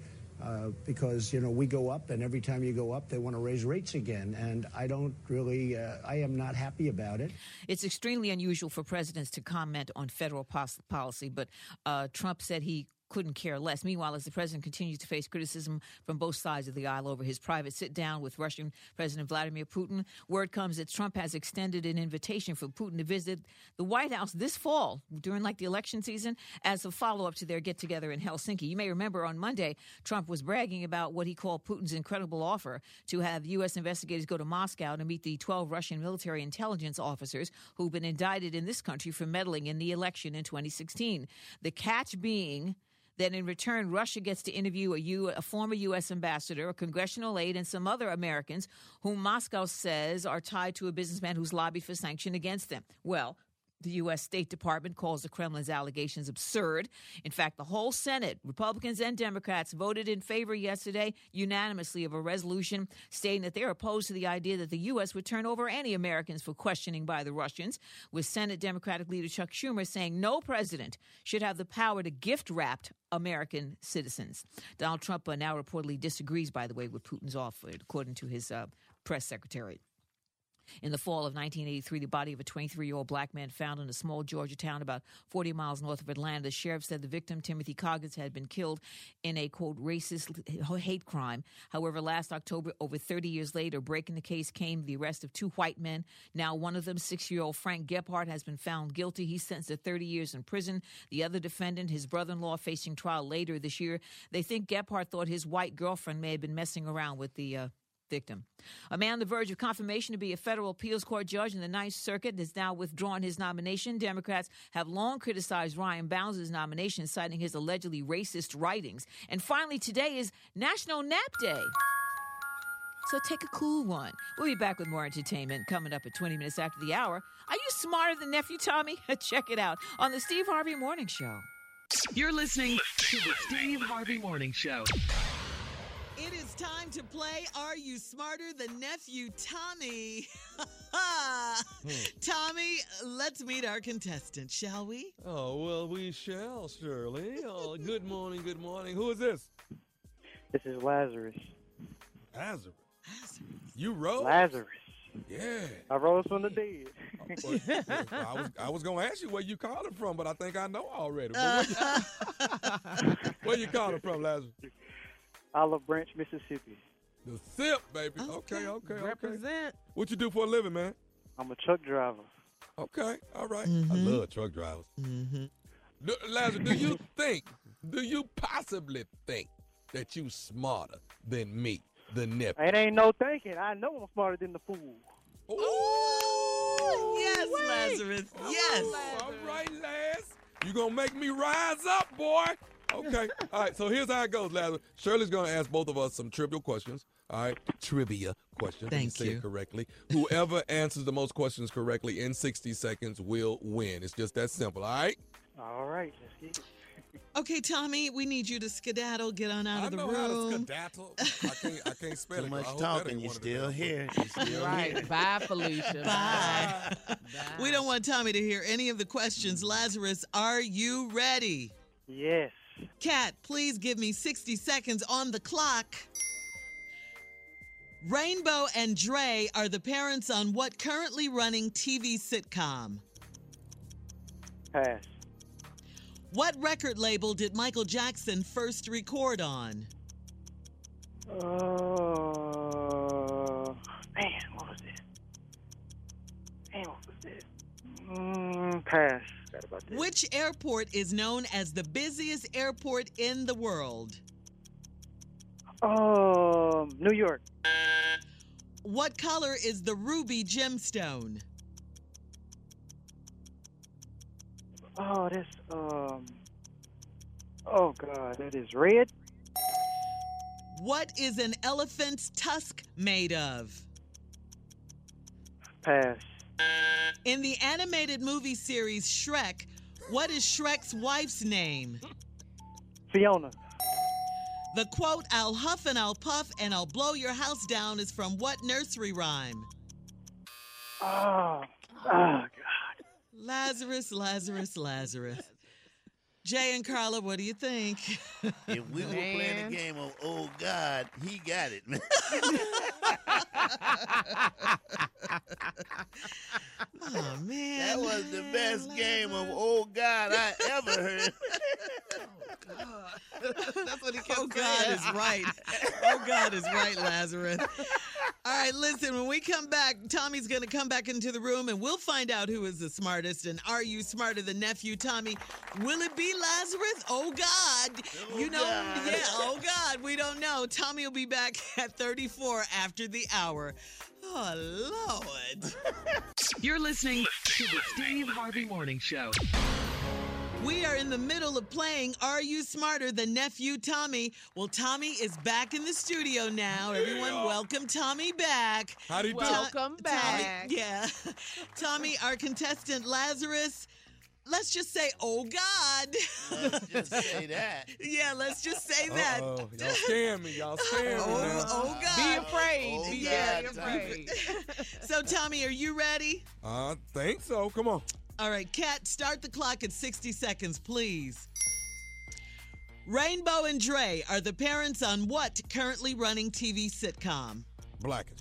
M: uh, because you know we go up, and every time you go up, they want to raise rates again, and I don't really, uh, I am not happy about it.
L: It's extremely unusual for presidents to comment on federal policy, but uh, Trump said he couldn't care less. Meanwhile, as the president continues to face criticism from both sides of the aisle over his private sit down with Russian President Vladimir Putin, word comes that Trump has extended an invitation for Putin to visit the White House this fall during like the election season as a follow up to their get together in Helsinki. You may remember on Monday, Trump was bragging about what he called Putin's incredible offer to have U.S. investigators go to Moscow to meet the 12 Russian military intelligence officers who've been indicted in this country for meddling in the election in 2016. The catch being that in return, Russia gets to interview a, U, a former U.S. ambassador, a congressional aide, and some other Americans whom Moscow says are tied to a businessman who's lobbied for sanction against them. Well, the U.S. State Department calls the Kremlin's allegations absurd. In fact, the whole Senate, Republicans and Democrats, voted in favor yesterday unanimously of a resolution stating that they're opposed to the idea that the U.S. would turn over any Americans for questioning by the Russians, with Senate Democratic leader Chuck Schumer saying no president should have the power to gift wrap American citizens. Donald Trump uh, now reportedly disagrees, by the way, with Putin's offer, according to his uh, press secretary. In the fall of 1983, the body of a 23 year old black man found in a small Georgia town about 40 miles north of Atlanta. The sheriff said the victim, Timothy Coggins, had been killed in a quote racist hate crime. However, last October, over 30 years later, breaking the case came the arrest of two white men. Now, one of them, six year old Frank Gebhardt, has been found guilty. He's sentenced to 30 years in prison. The other defendant, his brother in law, facing trial later this year. They think Gebhardt thought his white girlfriend may have been messing around with the uh, victim. A man on the verge of confirmation to be a federal appeals court judge in the Ninth Circuit has now withdrawn his nomination. Democrats have long criticized Ryan Bounds' nomination, citing his allegedly racist writings. And finally, today is National Nap Day. So take a cool one. We'll be back with more entertainment coming up at 20 minutes after the hour. Are you smarter than Nephew Tommy? Check it out on the Steve Harvey Morning Show.
C: You're listening to the Steve Harvey Morning Show.
I: It is time to play Are You Smarter Than Nephew Tommy? Hmm. Tommy, let's meet our contestant, shall we?
G: Oh, well, we shall, Shirley. Oh, good morning, good morning. Who is this?
N: This is Lazarus.
G: Lazarus. You rose?
N: Lazarus.
G: Yeah.
N: I rose from the dead.
G: Oh, I was I was gonna ask you where you calling from, but I think I know already. But where, you, where you calling from, Lazarus?
N: Olive Branch, Mississippi.
G: The SIP, baby. Okay, okay, okay.
H: Represent.
G: What you do for a living, man?
N: I'm a truck driver.
G: Okay, all right. I
H: Mm-hmm.
G: love truck drivers. Do, Lazarus, do you think, do you possibly think that you smarter than me, the nephew?
N: It ain't no thinking. I know I'm smarter than the fool.
I: Ooh, yes, Lazarus. Yes.
G: All right, Laz. You gonna make me rise up, boy. Okay. All right. So here's how it goes, Lazarus. Shirley's gonna ask both of us some trivial questions. All right. Trivia questions.
I: Thank
G: you. Say
I: you.
G: it correctly. Whoever answers the most questions correctly in 60 seconds will win. It's just that simple. All right.
N: All right, let's get it.
I: Okay, Tommy, we need you to skedaddle, get on out
G: I
I: of the room.
G: I know how to
I: room.
G: skedaddle. I can't. I can't spell
O: Too
G: it.
O: much
G: I hope that
O: talking.
G: You're
O: still here. You're still here.
F: Right. Bye, Felicia.
I: Bye. We don't want Tommy to hear any of the questions. Mm. Lazarus, are you ready?
N: Yes.
I: Kat, please give me 60 seconds on the clock.
H: Rainbow and Dre are the parents on what currently running TV sitcom?
P: Pass.
H: What record label did Michael Jackson first record on?
P: Uh, man, what was it? Man, what was it? Mm, pass. Forgot about.
H: Which airport is known as the busiest airport in the world?
P: Um, New York.
H: What color is the ruby gemstone?
P: Oh, this, um, oh God, that is red.
H: What is an elephant's tusk made of?
P: Pass.
H: In the animated movie series Shrek, what is Shrek's wife's name?
P: Fiona.
H: The quote, I'll huff and I'll puff and I'll blow your house down is from what nursery rhyme?
P: Oh, oh God.
H: Lazarus, Lazarus, Lazarus. Jay and Carla, what do you think?
D: If we were playing
H: Man.
D: a game of Oh God, he got it, man.
H: oh man.
D: That was the best game of Oh God I ever heard.
H: Oh, That's what he kept Oh God is right. Oh God is right, Lazarus. All right, listen, when we come back, Tommy's going to come back into the room and we'll find out who is the smartest. And are you smarter than nephew Tommy? Will it be Lazarus? Oh God. Oh, you know,
D: God.
H: yeah, oh God, we don't know. Tommy will be back at 34 after the hour. Oh, Lord.
Q: You're listening to the Steve Harvey Morning Show.
H: We are in the middle of playing Are You Smarter Than Nephew Tommy? Well, Tommy is back in the studio now. Everyone, welcome Tommy back.
G: How'd he do?
F: Welcome
H: Tommy-
F: back.
H: yeah. Tommy, our contestant Lazarus. Let's just say, oh God.
D: Let's just say that.
H: yeah, let's just say that.
G: Uh-oh. Y'all scaring me. Y'all scaring me oh, now.
H: Oh, oh God.
F: Be afraid.
D: Oh,
F: Be
H: yeah,
F: very afraid.
H: So, Tommy, are you ready?
G: I think so. Come on.
H: All right, Kat, start the clock at 60 seconds, please. Rainbow and Dre are the parents on what currently running TV sitcom?
G: Blackish.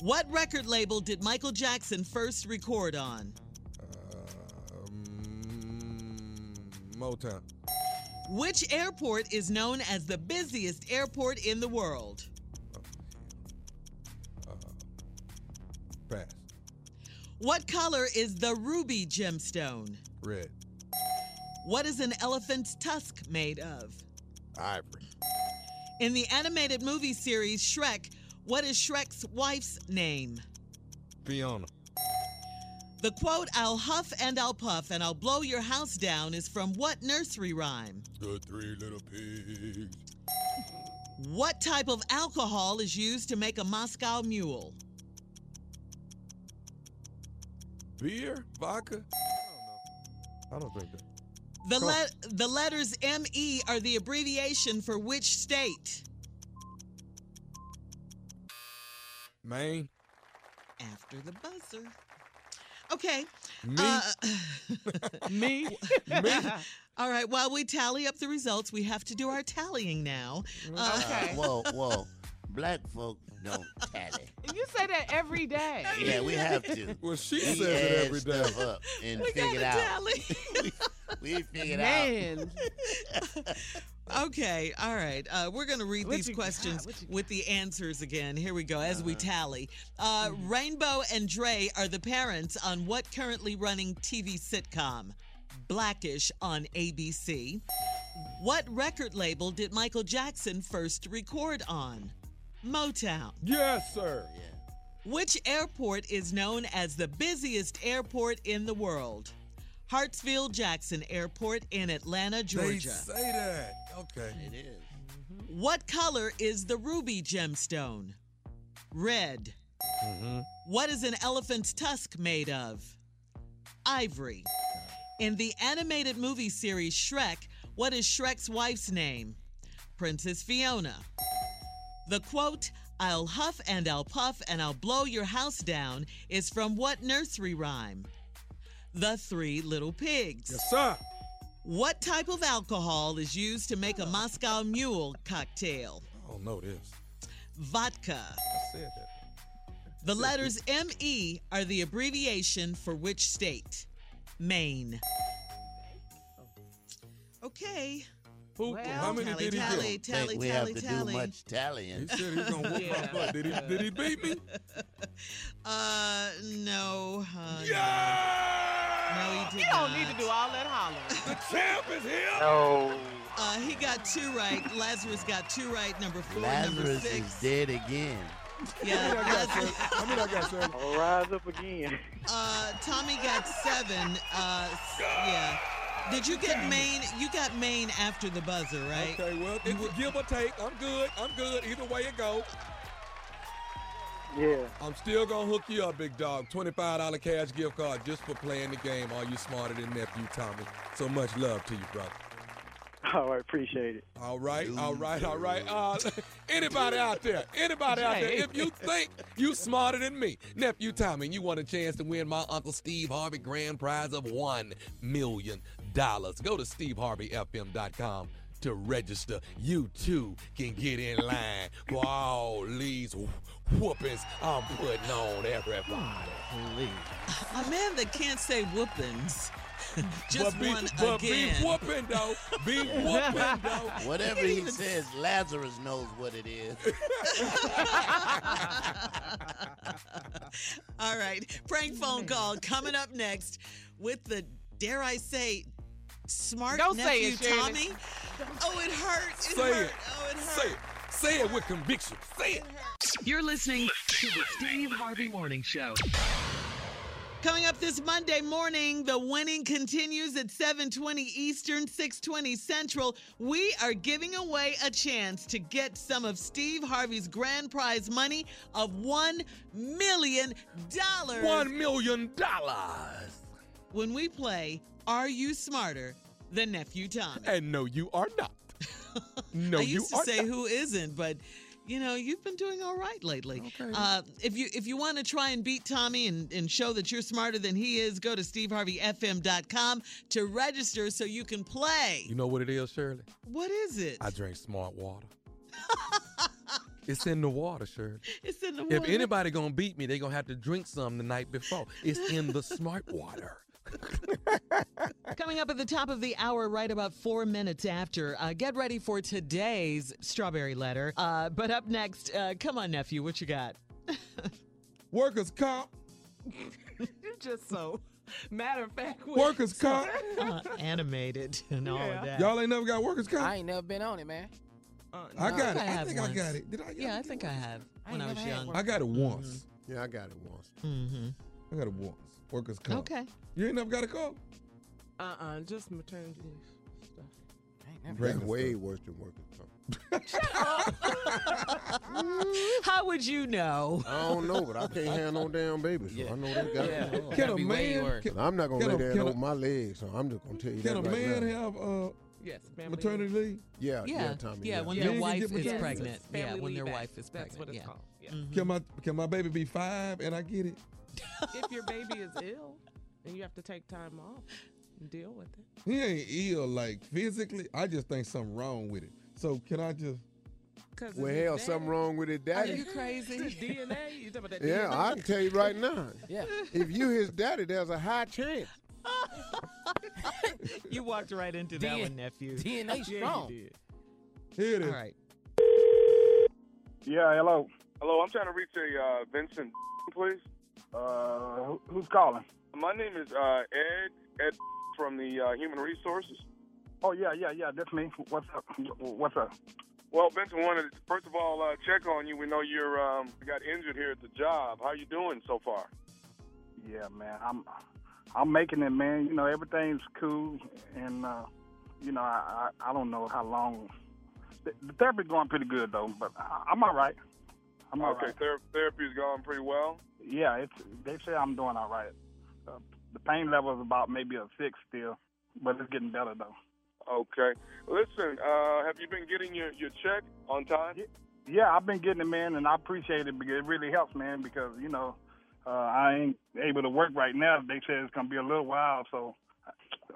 H: What record label did Michael Jackson first record on?
G: Motown.
H: Which airport is known as the busiest airport in the world?
G: Uh, uh, pass.
H: What color is the ruby gemstone?
G: Red.
H: What is an elephant's tusk made of?
G: Ivory.
H: In the animated movie series Shrek, what is Shrek's wife's name?
G: Fiona.
H: The quote, I'll huff and I'll puff and I'll blow your house down is from what nursery rhyme?
G: The three little pigs.
H: What type of alcohol is used to make a Moscow mule?
G: Beer? Vodka? I don't know. I don't think that.
H: The,
G: Cool.
H: le- the letters ME are the abbreviation for which state?
G: Maine?
H: After the buzzer. Okay.
G: Me?
H: Uh,
F: Me?
G: Me?
H: all right. While we tally up the results, we have to do our tallying now. Uh,
F: Okay.
D: Whoa, whoa. Black folk don't tally.
F: You say that every day.
D: Yeah, we have to.
G: Well, she
D: We
G: says it every day.
D: stuff up and
H: we
D: figure it
H: gotta
D: out.
H: tally.
D: We figured
F: Man.
H: Okay, all right. Uh, we're going to read
F: What
H: these questions with the answers again. Here we go as we
D: Uh-huh.
H: tally. Uh, Rainbow and Dre are the parents on what currently running TV sitcom? Blackish on ABC. What record label did Michael Jackson first record on? Motown.
G: Yes, sir.
D: Yeah.
H: Which airport is known as the busiest airport in the world? Hartsfield Jackson Airport in Atlanta, Georgia.
G: They
H: Georgia.
G: say that. Okay.
D: It is.
H: What color is the ruby gemstone? Red.
G: Mm-hmm.
H: What is an elephant's tusk made of? Ivory. In the animated movie series Shrek, what is Shrek's wife's name? Princess Fiona. The quote, I'll huff and I'll puff and I'll blow your house down is from what nursery rhyme? The Three Little Pigs.
G: Yes, sir.
H: What type of alcohol is used to make a Moscow Mule cocktail?
G: Oh, I don't know this.
H: vodka.
G: I said that.
H: The letters ME are the abbreviation for which state? Maine. Okay.
G: Who,
H: Well,
G: how many
H: tally,
G: did he
H: tally,
G: get?
H: tally,
D: Think we
H: tally,
D: have to
H: tally.
D: do much tallying.
G: He said he's gonna whoop my butt. Did he? Did he beat me?
H: Uh, no. Uh,
G: Yeah!
H: No, he did
F: You don't
H: not.
F: need to do all that hollering.
G: The champ is here.
N: No.
H: Uh, he got two right. Lazarus got two right. Number four, and number
D: Lazarus
H: six.
D: is dead again.
H: Yeah, Lazarus.
B: I mean, I got sir.
N: I'll rise up again.
H: Uh, Tommy got seven. Uh, yeah. Did you get Maine? You got Maine after the buzzer, right?
G: Okay, well, it was give or take. I'm good. I'm good. Either way it go.
N: Yeah.
G: I'm still gonna hook you up, big dog. $25 cash gift card just for playing the game. Are you smarter than nephew Tommy? So much love to you, brother.
N: All right, appreciate it.
G: All right, all right, all right. Uh, anybody out there? Anybody out there? If you think you smarter than me, nephew Tommy, you want a chance to win my Uncle Steve Harvey grand prize of one million dollars, go to steveharveyfm.com to register. You too can get in line for all these whoopings I'm putting on everybody.
H: A man that can't say whoopings. Just
G: but be,
H: one
G: but
H: again.
G: be whooping though. Be whooping though.
D: Whatever he says, Lazarus knows what it is.
H: All right. Prank phone call coming up next with the, dare I say, smart
F: Don't say
H: nephew
F: it, Shirley.
H: Tommy. Oh, it hurt. It
G: Say
H: hurt.
G: it.
H: Oh, it hurt.
G: Say it. Say it with conviction. Say it.
R: You're listening to the Steve Harvey Morning Show.
H: Coming up this Monday morning, the winning continues at 7:20 Eastern, 6:20 Central. We are giving away a chance to get some of Steve Harvey's grand prize money of 1 million dollars.
G: One million dollars.
H: When we play Are You Smarter Than Nephew Tommy?
G: And no, you are not. No,
H: I
G: you
H: used to say
G: not.
H: who isn't, but you know, you've been doing all right lately. Uh, if you if you want to try and beat Tommy and, and show that you're smarter than he is, go to steveharveyfm.com to register so you can play.
G: You know what it is, Shirley?
H: What is it?
G: I drink smart water. it's in the water, Shirley.
H: It's in the water.
G: If anybody gonna beat me, they gonna have to drink some the night before. It's in the smart water.
S: Coming up at the top of the hour, right about four minutes after. Uh, get ready for today's strawberry letter. Uh, but up next, uh, come on, nephew, what you got?
G: Workers comp.
F: You're just so matter of fact.
G: Workers comp.
S: Uh, animated and all of that.
G: Y'all ain't never got workers comp.
E: I ain't never been on it, man.
F: Uh,
G: I
F: no.
G: got it.
S: I
G: I
S: have
G: think I
S: once.
G: got it. Did I?
S: Yeah, I
G: it?
S: think I have
F: I
S: when
F: ain't
S: I was
F: never had
S: young.
F: one.
G: I got it once.
B: Yeah, I got it once.
S: Mm-hmm.
G: I got it once. Workers comp.
S: Okay.
G: You ain't never got a call.
F: Uh-uh, just maternity leave stuff.
E: I ain't never
G: Pregnant
B: That's way
G: stuff.
B: worse than workers comp.
S: How would you know?
B: I don't know, but I can't have no damn baby, so I know they got
E: Yeah.
B: it.
G: Can a man? Can,
B: I'm not gonna lay
G: a-
B: that
G: can a-
B: over my legs, so I'm just gonna tell you
G: can a
B: right
G: man
B: now.
G: have uh,
F: Yes,
G: maternity
F: leave.
G: leave?
B: Yeah, yeah,
S: Yeah,
B: Tommy.
S: yeah, when
G: Yeah,
S: their wife is pregnant. Yeah, when their wife
F: act.
S: is
F: That's what it's
S: yeah.
F: called. Yeah.
G: Can my can my baby be five and I get it?
F: if your baby is ill, then you have to take time off and deal with it.
G: He ain't ill like physically. I just think something wrong with it. So can I just?
F: Cause
B: Well,
F: it's his
B: hell, something wrong with his
F: Are
B: daddy.
F: you crazy? DNA. You talking about that
B: Yeah,
F: DNA?
B: I can tell you right now.
E: Yeah.
B: If you his daddy, there's a high chance.
S: You walked right into that
E: D-
S: one, nephew.
E: DNA
F: Yeah,
E: strong.
F: you did.
G: Here it is.
S: All right.
J: Yeah, hello. Hello, I'm trying to reach a uh, Vincent, please.
N: Uh, who- who's calling?
J: My name is uh, Ed. Ed from the uh, Human Resources.
N: Oh yeah, yeah, yeah. That's me. What's up? What's up?
J: Well, Benson wanted to first of all uh, check on you. We know you're um, got injured here at the job. How you doing so far?
N: Yeah, man. I'm I'm making it, man. You know, everything's cool, and uh, you know, I, I I don't know how long. The, the therapy's going pretty good though, but I, I'm all right. I'm all
J: okay,
N: right.
J: ther- therapy's going pretty well.
N: Yeah, it's they say I'm doing all right. Uh, the pain level is about maybe a six still, but it's getting better though.
J: Okay. Listen, uh, have you been getting your, your check on time?
N: Yeah, I've been getting it, man, and I appreciate it because it really helps, man. Because you know, uh, I ain't able to work right now. They said it's gonna be a little while, so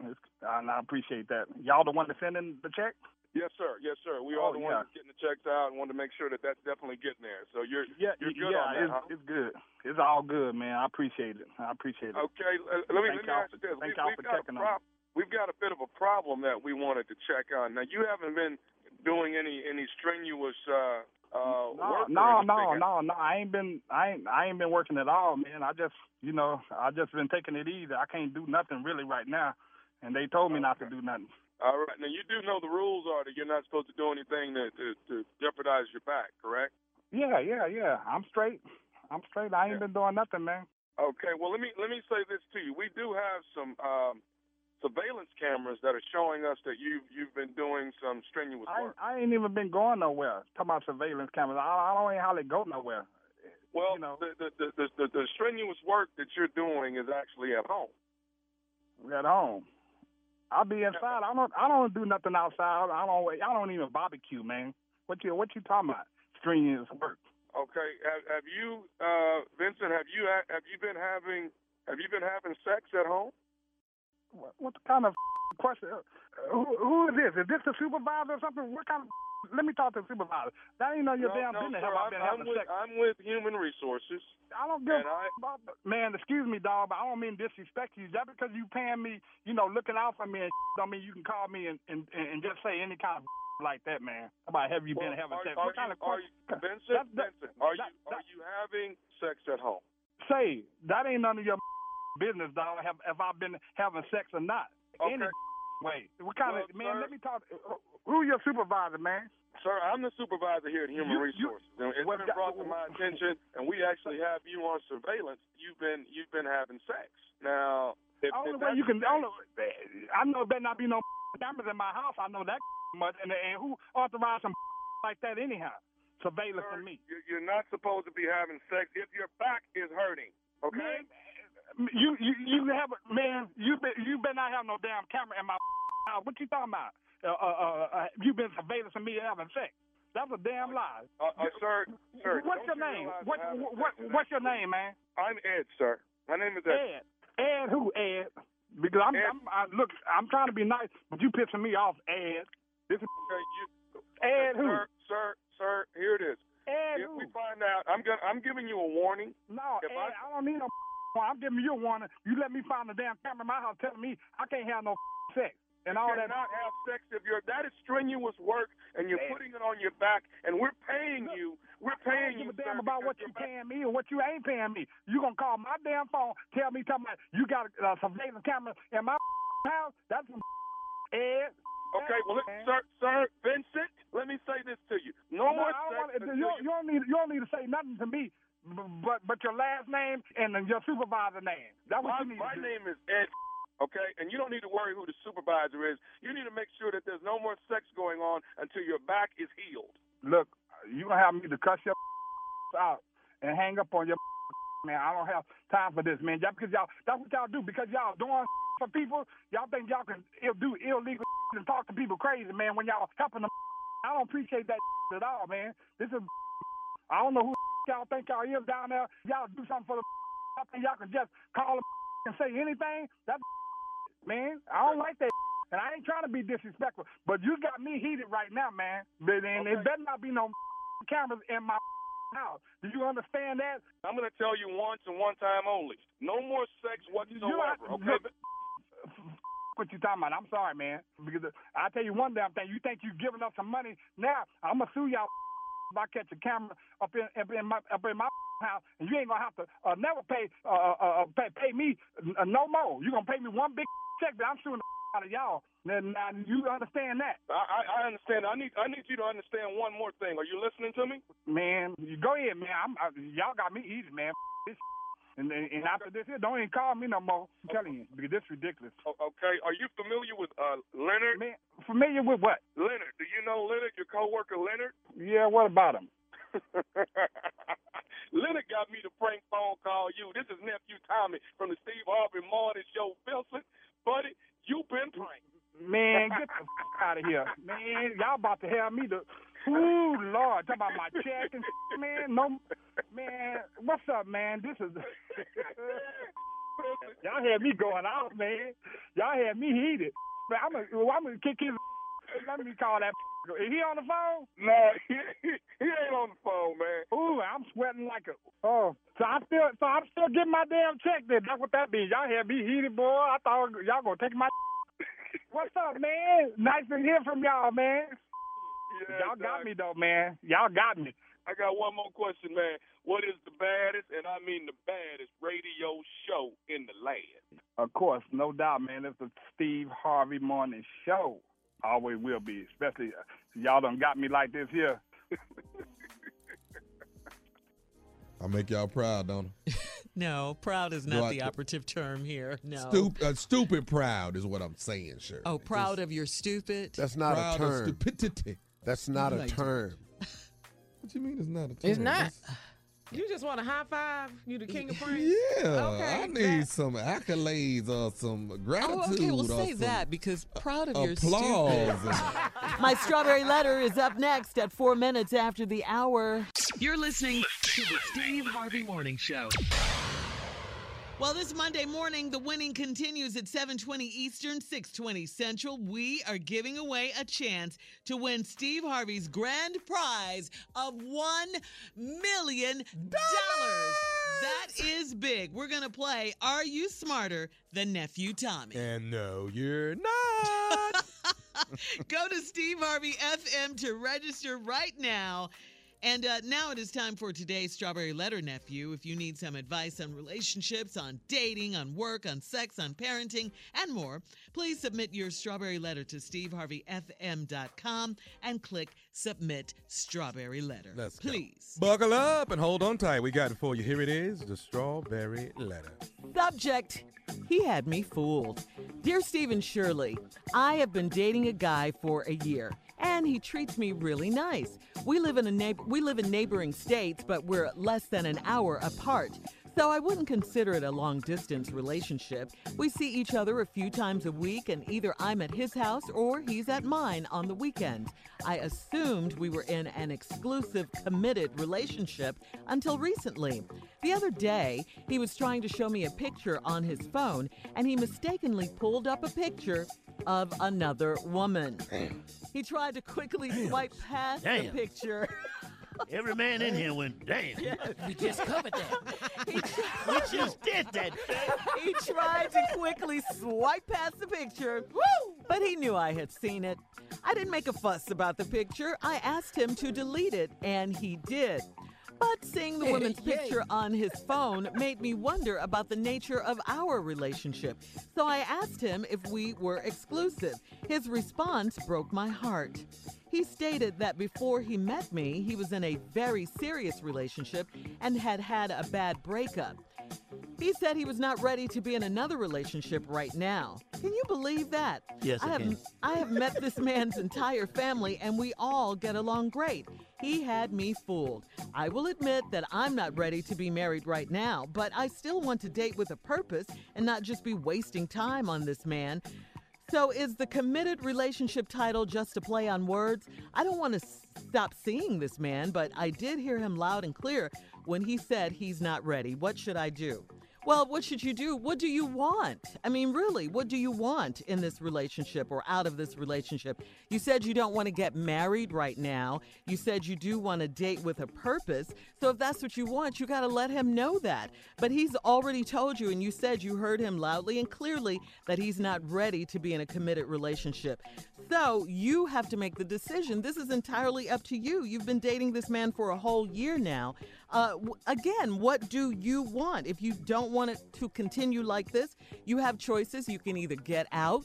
N: it's, Uh, I appreciate that. Y'all the one to send in the check?
J: Yes, sir. Yes, sir. We
N: Oh,
J: are the
N: yeah.
J: ones getting the checks out and want to make sure that that's definitely getting there. So you're
N: Yeah,
J: you're good
N: yeah,
J: on that,
N: it's,
J: huh?
N: it's good. It's all good, man. I appreciate it. I appreciate it.
J: Okay, uh, let me,
N: Thank
J: let me ask you this.
N: thank
J: We,
N: y'all
J: we've,
N: for
J: got a
N: checking on
J: we've got a bit of a problem that we wanted to check on. Now, you haven't been doing any any strenuous uh, uh,
N: No,
J: work
N: no, no, no, no. I ain't been, I ain't, I ain't been working at all, man. I just, you know, I just been taking it easy. I can't do nothing really right now, and they told me not to do nothing.
J: All right. Now, you do know the rules are that you're not supposed to do anything to, to, to jeopardize your back, correct?
N: Yeah, yeah, yeah. I'm straight. I'm straight. I ain't been doing nothing, man.
J: Okay. Well, let me let me say this to you. We do have some um, surveillance cameras that are showing us that you've you've been doing some strenuous work.
N: I ain't even been going nowhere. Talking about surveillance cameras. I, I don't even hardly go nowhere.
J: Well, the, the, the, the, the, the strenuous work that you're doing is actually at home.
N: at home. I'll be inside. I don't. I don't do nothing outside. I don't. I don't even barbecue, man. What you What you talking about? Strenuous work.
J: Okay. Have, have you, uh, Vincent? Have you ha- have you been having have you been having sex at home?
N: What, what kind of question? Who, who is this? Is this the supervisor or something? What kind of? Let me talk to the supervisor. That ain't none of your
J: no,
N: damn
J: no,
N: business.
J: sir, I'm,
N: been
J: I'm with? I'm with Human Resources.
N: I don't give
J: I-
N: about man. Excuse me, dog, but I don't mean disrespect you. Just because you paying me, you know, looking out for me and don't mean you can call me and and, and just say any kind of like that, man. How about have you been having
J: are,
N: sex?
J: are
N: What kind
J: you,
N: of
J: are you,
N: question?
J: Vincent?
N: That- that-
J: Vincent, are
N: that-
J: you are you having sex at home?
N: Say that ain't none of your business, dog. Have have I been having sex or not?
J: Okay.
N: Any way. What kind
J: Well,
N: of man?
J: sir-
N: Let me talk. Who your supervisor, man?
J: Sir, I'm the supervisor here at Human
N: You- you-
J: Resources, and it's
N: Well,
J: been brought to my attention, and we actually have you on surveillance. You've been you've been having sex. Now, if,
N: only
J: if
N: way you can. Only, I know there better not be no cameras in my house. I know that much. And, and who authorized some like that anyhow? Surveillance
J: Sir,
N: me.
J: you- You're not supposed to be having sex if your back is hurting. Okay.
N: You you you have a- man. You be, you better not have no damn camera in my house. What you talking about? Uh, uh, uh, uh, you been surveilling me having sex? That's a damn lie.
J: Uh, uh, sir, sir.
N: What's your
J: you
N: name? What what what's your name, man?
J: I'm Ed, sir. My name is Ed.
N: Ed. Ed who? Ed. Because I'm, I'm I, look. I'm trying to be nice, but you pissing me off, Ed. This is
J: Okay, you,
N: Ed who?
J: sir, sir, sir. Here it is.
N: Ed
J: if
N: who?
J: we find out, I'm gonna I'm giving you a warning.
N: No,
J: If
N: Ed,
J: I-
N: I, don't need no I'm giving you a warning. You let me find the damn camera in my house telling me I can't have no sex and all
J: you
N: that.
J: cannot have sex if you're that is strenuous work and you're putting it on your back and we're paying you. We're
N: I
J: paying you.
N: a damn about what you paying me or what you ain't paying me. You gonna call my damn phone, tell me talking about you got a uh, surveillance camera in my house? That's some Ed.
J: Okay, well,
N: Man.
J: sir, sir, Vincent, let me say this to you. No,
N: No,
J: more sex
N: you, don't- you don't need you don't need to say nothing to me, but but your last name and then your supervisor name. That's what
J: My,
N: you need
J: my name is Ed. Okay, and you don't need to worry who the supervisor is. You need to make sure that there's no more sex going on until your back is healed.
N: Look, you gonna have me to cuss your out and hang up on your man. I don't have time for this, man. Y'all, because y'all, that's what y'all do. Because y'all doing for people, y'all think y'all can do illegal and talk to people crazy, man. When y'all helping them, I don't appreciate that at all, man. This is, I don't know who y'all think y'all is down there. Y'all do something for the. I think y'all can just call them and say anything. That man, I don't like that. And I ain't trying to be disrespectful, but you got me heated right now, man. But and it better not be no cameras in my house. Do you understand that?
J: I'm going to tell you once and one time only. No more sex whatsoever.
N: You-
J: okay,
N: look, what you talking about? I'm sorry, man. Because I tell you one damn thing. You think you giving up some money? Now I'm gonna sue y'all if I catch a camera up in up in my up in my house, and you ain't gonna have to uh, never pay uh, uh, uh, pay pay me uh, no more. You gonna pay me one big check, but I'm suing the out of y'all. Now, now you understand that,
J: I, I I understand. I need I need you to understand one more thing. Are you listening to me?
N: man? You go ahead, man. I'm, I, y'all got me easy, man. This and, and after this here, don't even call me no more. I'm telling you, because this is
J: ridiculous. Okay. Are you familiar with uh Leonard?
N: Man, familiar with what?
J: Leonard. Do you know Leonard? Your coworker Leonard?
N: Yeah, what about him?
J: Leonard got me to prank phone call you. This is nephew Tommy from the Steve Harvey Morning Show. Wilson, buddy, you been pranked.
N: Man, get the fuck out of here. Man, y'all about to have me to Ooh Lord, talk about my check and man, no man, what's up, man? This is Y'all had me going out, man. Y'all had me heated. Man, I'm gonna, well, I'm gonna kick his. Let me call that. Is he on the phone?
J: No, he, he ain't on the phone, man.
N: Ooh, I'm sweating like a. Oh, so I still, so I'm still getting my damn check. Then that's what that means. Y'all had me heated, boy. I thought y'all gonna take my. What's up, man? Nice to hear from y'all, man.
J: Yeah,
N: y'all got
J: dog.
N: me though, man. Y'all got me.
J: I got one more question, man. What is the baddest, and I mean the baddest, radio show in the land?
N: Of course, no doubt, man. It's the Steve Harvey Morning Show. Always will be, especially uh, y'all done got me like this here.
G: I make y'all proud, don't I?
I: No, proud is not
G: I-
I: the operative term here. No.
G: Stup- uh, stupid proud is what I'm saying, sure.
I: Oh, proud of your stupid.
B: That's not
G: Proud
B: a
G: of
B: term.
G: stupidity.
B: That's not a
I: Like-
B: term.
G: What you mean it's not a term?
F: It's not.
G: That's-
F: You just want a high five? You the king of praise?
G: Yeah,
F: Okay,
G: I need
F: that-
G: some accolades or some gratitude.
I: Oh, okay. Well,
G: or
I: say that because proud of your
G: applause.
I: stupid.
H: My strawberry letter is up next at four minutes after the hour.
C: You're listening to the Steve Harvey Morning Show.
I: Well, this Monday morning, the winning continues at 7:20 Eastern, 6:20 Central. We are giving away a chance to win Steve Harvey's grand prize of one million dollars. That is big. We're gonna play Are You Smarter Than Nephew Tommy?
G: and no, you're not.
I: Go to Steve Harvey FM to register right now. And uh, now it is time for today's Strawberry Letter Nephew. If you need some advice on relationships, on dating, on work, on sex, on parenting, and more, please submit your Strawberry Letter to SteveHarveyFM.com and click Submit Strawberry Letter.
T: Let's go.
I: Please.
T: Buckle up and hold on tight. We got it for you. Here it is the strawberry letter.
H: Subject He had me fooled. Dear Stephen Shirley, I have been dating a guy for a year, and he treats me really nice. We live in a neigh- we live in neighboring states, but we're less than an hour apart. So I wouldn't consider it a long distance relationship. We see each other a few times a week, and either I'm at his house or he's at mine on the weekend. I assumed we were in an exclusive, committed relationship until recently. The other day, he was trying to show me a picture on his phone, and he mistakenly pulled up a picture of another woman. He tried to quickly swipe past the picture.
D: Every man in here went, damn.
E: We just covered that.
D: We just did that.
H: he tried to quickly swipe past the picture, but he knew I had seen it. I didn't make a fuss about the picture. I asked him to delete it, and he did. But seeing the woman's picture on his phone made me wonder about the nature of our relationship. So I asked him if we were exclusive. His response broke my heart. He stated that before he met me, he was in a very serious relationship and had had a bad breakup. He said he was not ready to be in another relationship right now. Can you believe that?
D: Yes, I
H: have
D: can.
H: I have met this man's entire family and we all get along great. He had me fooled. I will admit that I'm not ready to be married right now, but I still want to date with a purpose and not just be wasting time on this man. So, is the committed relationship title just a play on words? I don't want to stop seeing this man, but I did hear him loud and clear when he said he's not ready. What should I do? Well, what should you do? What do you want? I mean, really, what do you want in this relationship or out of this relationship? You said you don't want to get married right now. You said you do want to date with a purpose. So if that's what you want, you got to let him know that. But he's already told you, and you said you heard him loudly and clearly that he's not ready to be in a committed relationship. So you have to make the decision. This is entirely up to you. You've been dating this man for a whole year now. Uh, again, what do you want? If you don't want it to continue like this, you have choices. You can either get out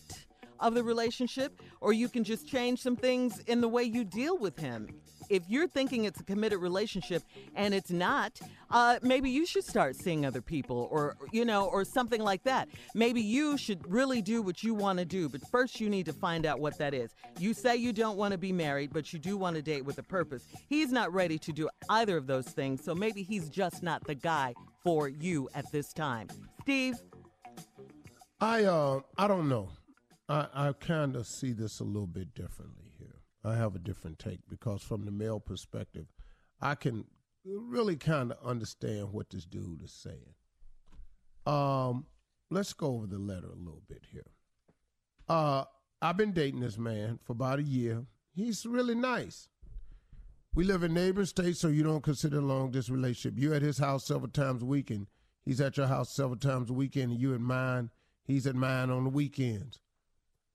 H: of the relationship or you can just change some things in the way you deal with him. If you're thinking it's a committed relationship and it's not, uh, maybe you should start seeing other people or, you know, or something like that. Maybe you should really do what you want to do, but first you need to find out what that is. You say you don't want to be married, but you do want to date with a purpose. He's not ready to do either of those things, so maybe he's just not the guy for you at this time. Steve?
B: I uh I don't know. I I kind of see this a little bit differently. I have a different take because from the male perspective, I can really kind of understand what this dude is saying. Um, let's go over the letter a little bit here. Uh, I've been dating this man for about a year. He's really nice. We live in neighboring states, so you don't consider long distance relationship. You're at his house several times a week, and he's at your house several times a weekend, and you at mine. He's at mine on the weekends.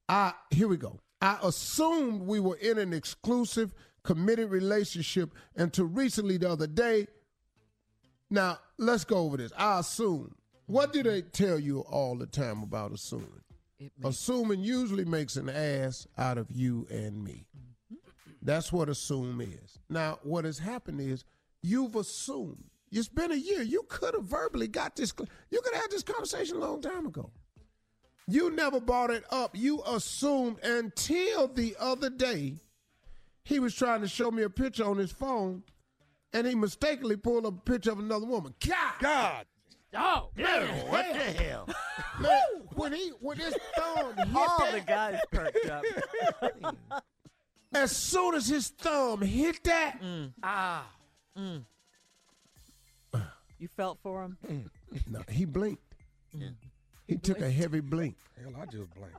B: I here we go. I assumed we were in an exclusive, committed relationship until recently the other day. Now let's go over this. I assume. What do they tell you all the time about assuming? Assuming usually makes an ass out of you and me. That's what assume is. Now, what has happened is you've assumed. It's been a year. You could have verbally got this. You could have had this conversation a long time ago. You never brought it up. You assumed until the other day he was trying to show me a picture on his phone and he mistakenly pulled up a picture of another woman. God!
T: God!
E: Oh,
D: man, what the hell?
B: Man, when he when his thumb hit
H: All
B: that,
H: the guys perked up.
B: as soon as his thumb hit that,
E: Ah.
H: Mm. You felt for him?
B: no, he blinked. He took a heavy blink.
T: Hell, I just blinked.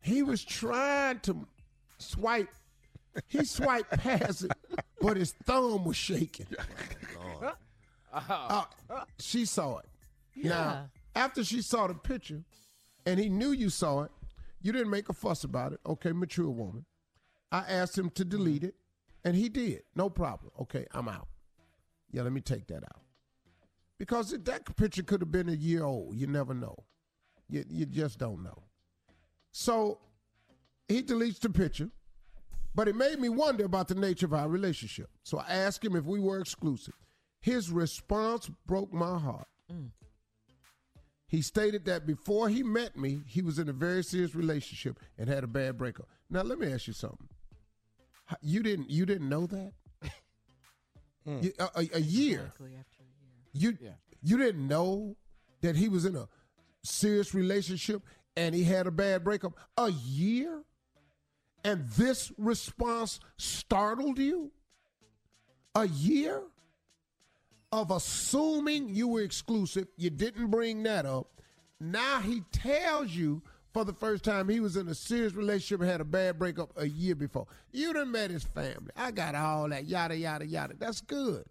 B: He was trying to swipe. He swiped past it, but his thumb was shaking. Uh, she saw it. Now, after she saw the picture, and he knew you saw it, you didn't make a fuss about it. Okay, mature woman. I asked him to delete it, and he did. No problem. Okay, I'm out. Yeah, let me take that out. Because that picture could have been a year old. You never know. You, you just don't know. So he deletes the picture, but it made me wonder about the nature of our relationship. So I asked him if we were exclusive. His response broke my heart. He stated that before he met me, he was in a very serious relationship and had a bad breakup. Now let me ask you something. You didn't you didn't know that? Mm. You- a, a- a year. You you didn't know that he was in a serious relationship and he had a bad breakup a year? And this response startled you? A year of assuming you were exclusive, you didn't bring that up. Now he tells you for the first time he was in a serious relationship and had a bad breakup a year before. You done met his family. I got all that, yada, yada, yada. That's good.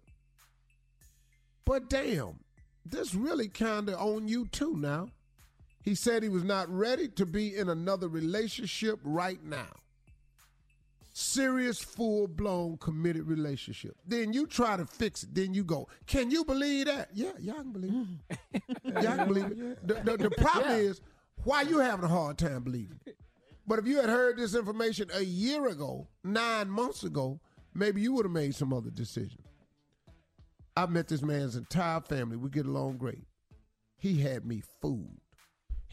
B: But damn, this really kind of on you too now. He said he was not ready to be in another relationship right now. Serious, full blown, committed relationship. Then you try to fix it. Then you go, can you believe that? Yeah, y'all can believe it. Mm-hmm. y'all can believe it. The, the, the problem
E: Yeah.
B: is, why you having a hard time believing it? But if you had heard this information a year ago, nine months ago, maybe you would have made some other decision. I met this man's entire family. We get along great. He had me fooled.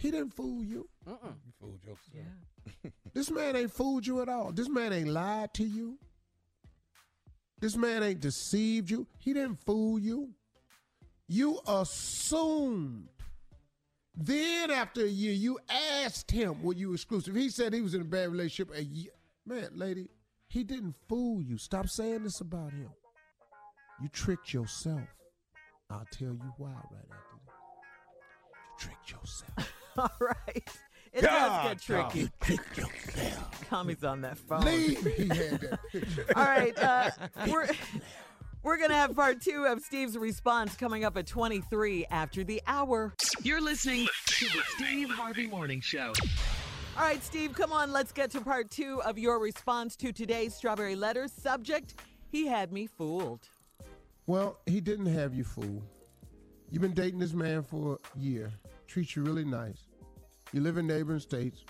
B: He didn't fool you.
T: You fooled yourself. Yeah.
B: This man ain't fooled you at all. This man ain't lied to you. This man ain't deceived you. He didn't fool you. You assumed. Then after a year, you asked him, were you exclusive? He said he was in a bad relationship a year. Man, lady, he didn't fool you. Stop saying this about him. You tricked yourself. I'll tell you why right after this. You tricked yourself.
H: All right. It
B: God,
H: does get tricky.
B: You tricked yourself.
H: Tommy's on that phone.
B: Leave. He had that picture.
H: All right, uh, we're we're gonna have part two of Steve's response coming up at 23 after the hour.
C: You're listening to the Steve Harvey Morning Show.
H: All right, Steve, come on. Let's get to part two of your response to today's strawberry letters. Subject: He had me fooled.
B: Well, he didn't have you fooled. You've been dating this man for a year. Treats you really nice. You live in neighboring states.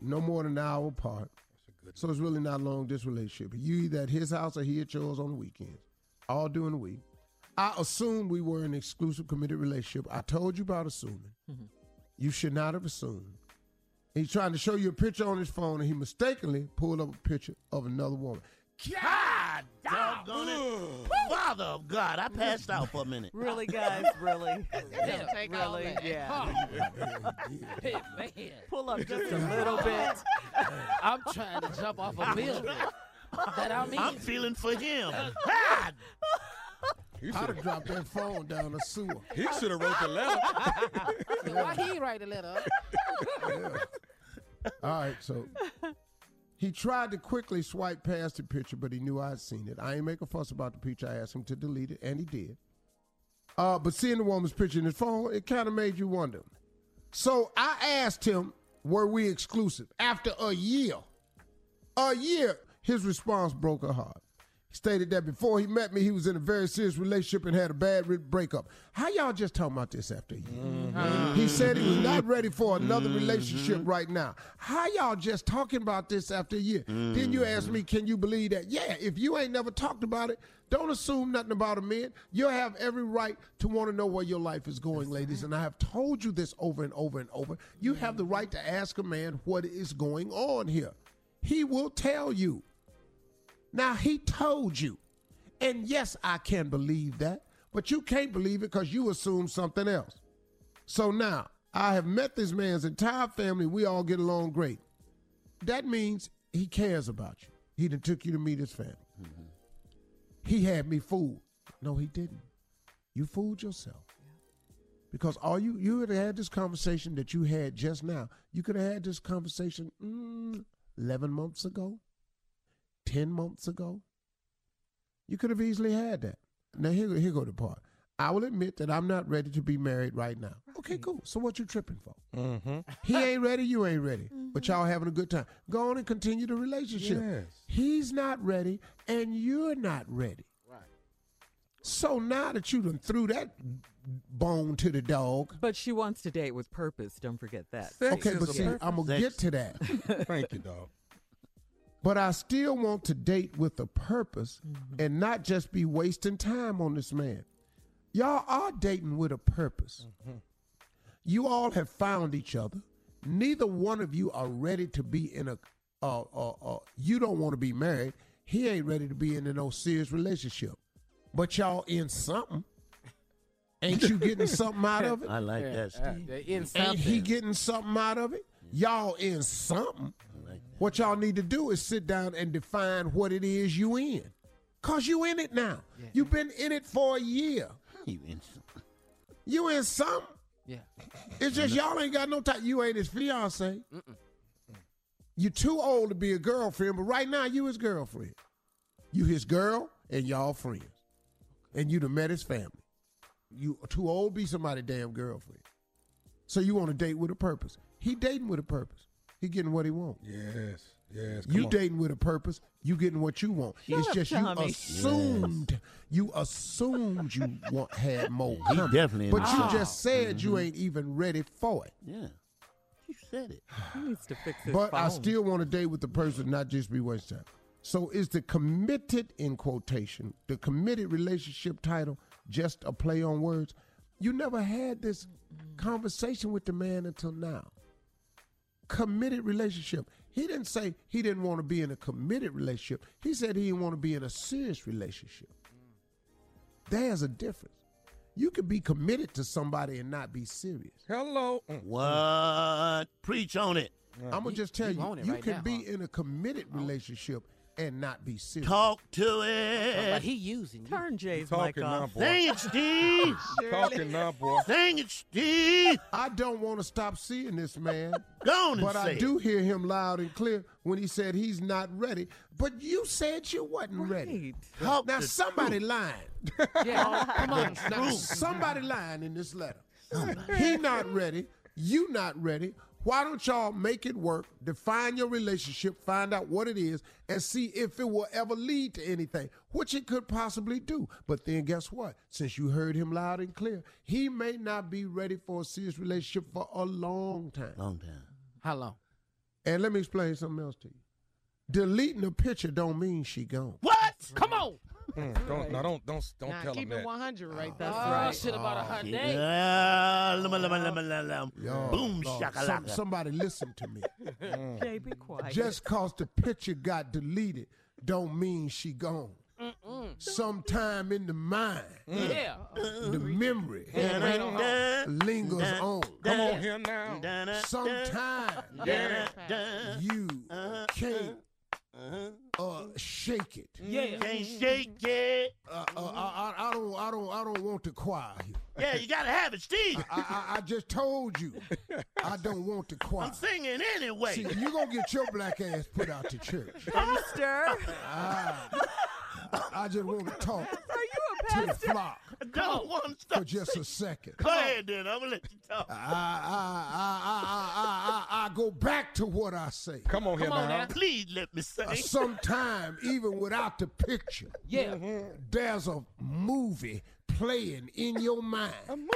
B: No more than an hour apart. So it's really not long this relationship. You either at his house or he at yours on the weekends. All during the week. I assumed we were in an exclusive committed relationship. I told you about assuming. Mm-hmm. You should not have assumed. He's trying to show you a picture on his phone and he mistakenly pulled up a picture of another woman.
D: God doggone it. Father of God, I passed out for a minute.
H: Really, guys? Really?
E: Yeah, take all
H: really?
E: that.
H: Yeah.
E: Hey, man.
H: Pull up just a little bit.
E: I'm trying to jump off a building. That I mean.
D: I'm feeling for him. God.
B: I'd have dropped that phone down the sewer.
T: He should have wrote the letter.
E: Why he write a letter?
B: All right, so he tried to quickly swipe past the picture, but he knew I'd seen it. I ain't make a fuss about the picture. I asked him to delete it, and he did. Uh, but seeing the woman's picture in his phone, it kind of made you wonder. So I asked him, were we exclusive? After a year, a year, his response broke her heart. Stated that before he met me, he was in a very serious relationship and had a bad re- breakup. How y'all just talking about this after a year? Mm-hmm. He said he was not ready for another relationship right now. How y'all just talking about this after a year? Then you ask me, can you believe that? Yeah, if you ain't never talked about it, don't assume nothing about a man. You have every right to want to know where your life is going, ladies. And I have told you this over and over and over. You have the right to ask a man what is going on here. He will tell you. Now, he told you. And yes, I can believe that, but you can't believe it because you assume something else. So now, I have met this man's entire family. We all get along great. That means he cares about you. He done took you to meet his family. He had me fooled. No, he didn't. You fooled yourself. Because all you you would have had this conversation that you had just now. You could have had this conversation mm, eleven months ago, ten months ago. You could have easily had that. Now here here go the part. I will admit that I'm not ready to be married right now. Okay, cool. So what you tripping for?
T: Mm-hmm.
B: He ain't ready, you ain't ready. But y'all having a good time. Go on and continue the relationship.
T: Yes.
B: He's not ready, and you're not ready.
E: Right.
B: So now that you done threw that bone to the dog.
H: But she wants to date with purpose. Don't forget that.
B: Okay, but see, I'm gonna get to that.
T: Thank you, dog.
B: But I still want to date with a purpose and not just be wasting time on this man. Y'all are dating with a purpose. You all have found each other. Neither one of you are ready to be in a. Uh, uh, uh, you don't want to be married. He ain't ready to be in a no serious relationship. But y'all in something. Ain't you getting something out of it?
O: I like
E: Yeah,
O: that, Steve.
E: they in
B: Ain't he getting something out of it? Y'all in something. What y'all need to do is sit down and define what it is you in. Cause you in it now. You've been in it for a year.
O: You in something.
B: You in something.
E: Yeah.
B: It's just y'all ain't got no time. You ain't his fiance. You too old to be a girlfriend, but right now you his girlfriend. You his girl and y'all friends. And you done met his family. You too old to be somebody damn girlfriend. So you want to date with a purpose. He dating with a purpose. He getting what he want.
T: Yes, yes.
B: You
T: on.
B: dating with a purpose. You getting what you want.
H: Shut
B: it's
H: up,
B: just
H: Tommy.
B: you assumed. You assumed you want had more.
O: He
B: coming.
O: definitely
B: But you just said you mm-hmm. ain't even ready for it.
O: Yeah. You said it.
H: He needs to fix his
B: But
H: phone.
B: I still want to date with the person, not just be wasting time. So is the committed in quotation, the committed relationship title just a play on words? You never had this conversation with the man until now. Committed relationship. He didn't say he didn't want to be in a committed relationship. He said he didn't want to be in a serious relationship. There's a difference. You could be committed to somebody and not be serious.
T: Hello.
O: What? Preach on it.
B: I'm gonna just tell
E: you
B: you, you
E: right
B: can
E: now,
B: be
E: huh?
B: in a committed relationship and not be serious.
O: Talk to him.
E: But
O: it.
E: he using you.
H: Turn Jay's mic
T: Talking now,
H: off.
T: boy.
O: Sing it, Steve.
T: Talking now, boy.
O: Sing it, Steve.
B: I don't want to stop seeing this man,
O: Go on and
B: but I
O: say
B: do hear him loud and clear when he said he's not ready. But you said you wasn't ready.
H: Right.
O: Talk
B: Now
O: the
B: somebody lying.
E: Yeah. Come on.
B: Now somebody lying in this letter. He not ready. You not ready. Why don't y'all make it work? Define your relationship, find out what it is, and see if it will ever lead to anything, which it could possibly do. But then guess what? Since you heard him loud and clear, he may not be ready for a serious relationship for a long time.
O: Long time.
E: How long?
B: And let me explain something else to you. Deleting a picture don't mean she gone.
O: What?
E: Come on.
T: Mm, don't, no, don't, don't, don't
F: Nah,
T: tell
F: keep
T: him
F: it
T: that.
F: 100 right there.
E: That's
H: Oh,
E: right. Shit about a.
O: Yeah. lum.
B: Y'all,
O: Boom,
B: Lord,
O: shakalaka.
B: some- somebody listen to me.
H: Jay, be quiet.
B: Just cause the picture got deleted don't mean she gone. Sometime in the mind,
E: Yeah.
B: the memory
O: Dun,
B: lingers on.
T: Come on here now.
O: dun, dun,
B: Sometime
O: dun, dun.
B: you
O: Uh-huh.
B: can't
D: Uh-huh.
B: Uh, shake it.
U: Yeah.
D: Can't shake it.
B: Uh, uh, I, I, I don't, I don't, I don't want the choir here.
D: Yeah, you gotta have it, Steve.
B: I, I, I just told you, I don't want the choir.
D: I'm singing anyway.
B: See, you gonna get your black ass put out to church.
H: Pastor,
B: Ah, I just want to talk
H: are you a
B: to the
H: pastor?
B: flock
D: I don't want to
B: for just a second.
D: Go ahead, then. I'm gonna let you talk.
B: I, I, I, I, I, I, I go back to what I say.
G: Come on here
F: Come on
G: now.
F: now.
D: Please let me sing.
B: Uh, sometime, even without the picture,
F: Yeah.
B: there's a movie playing in your mind. A movie.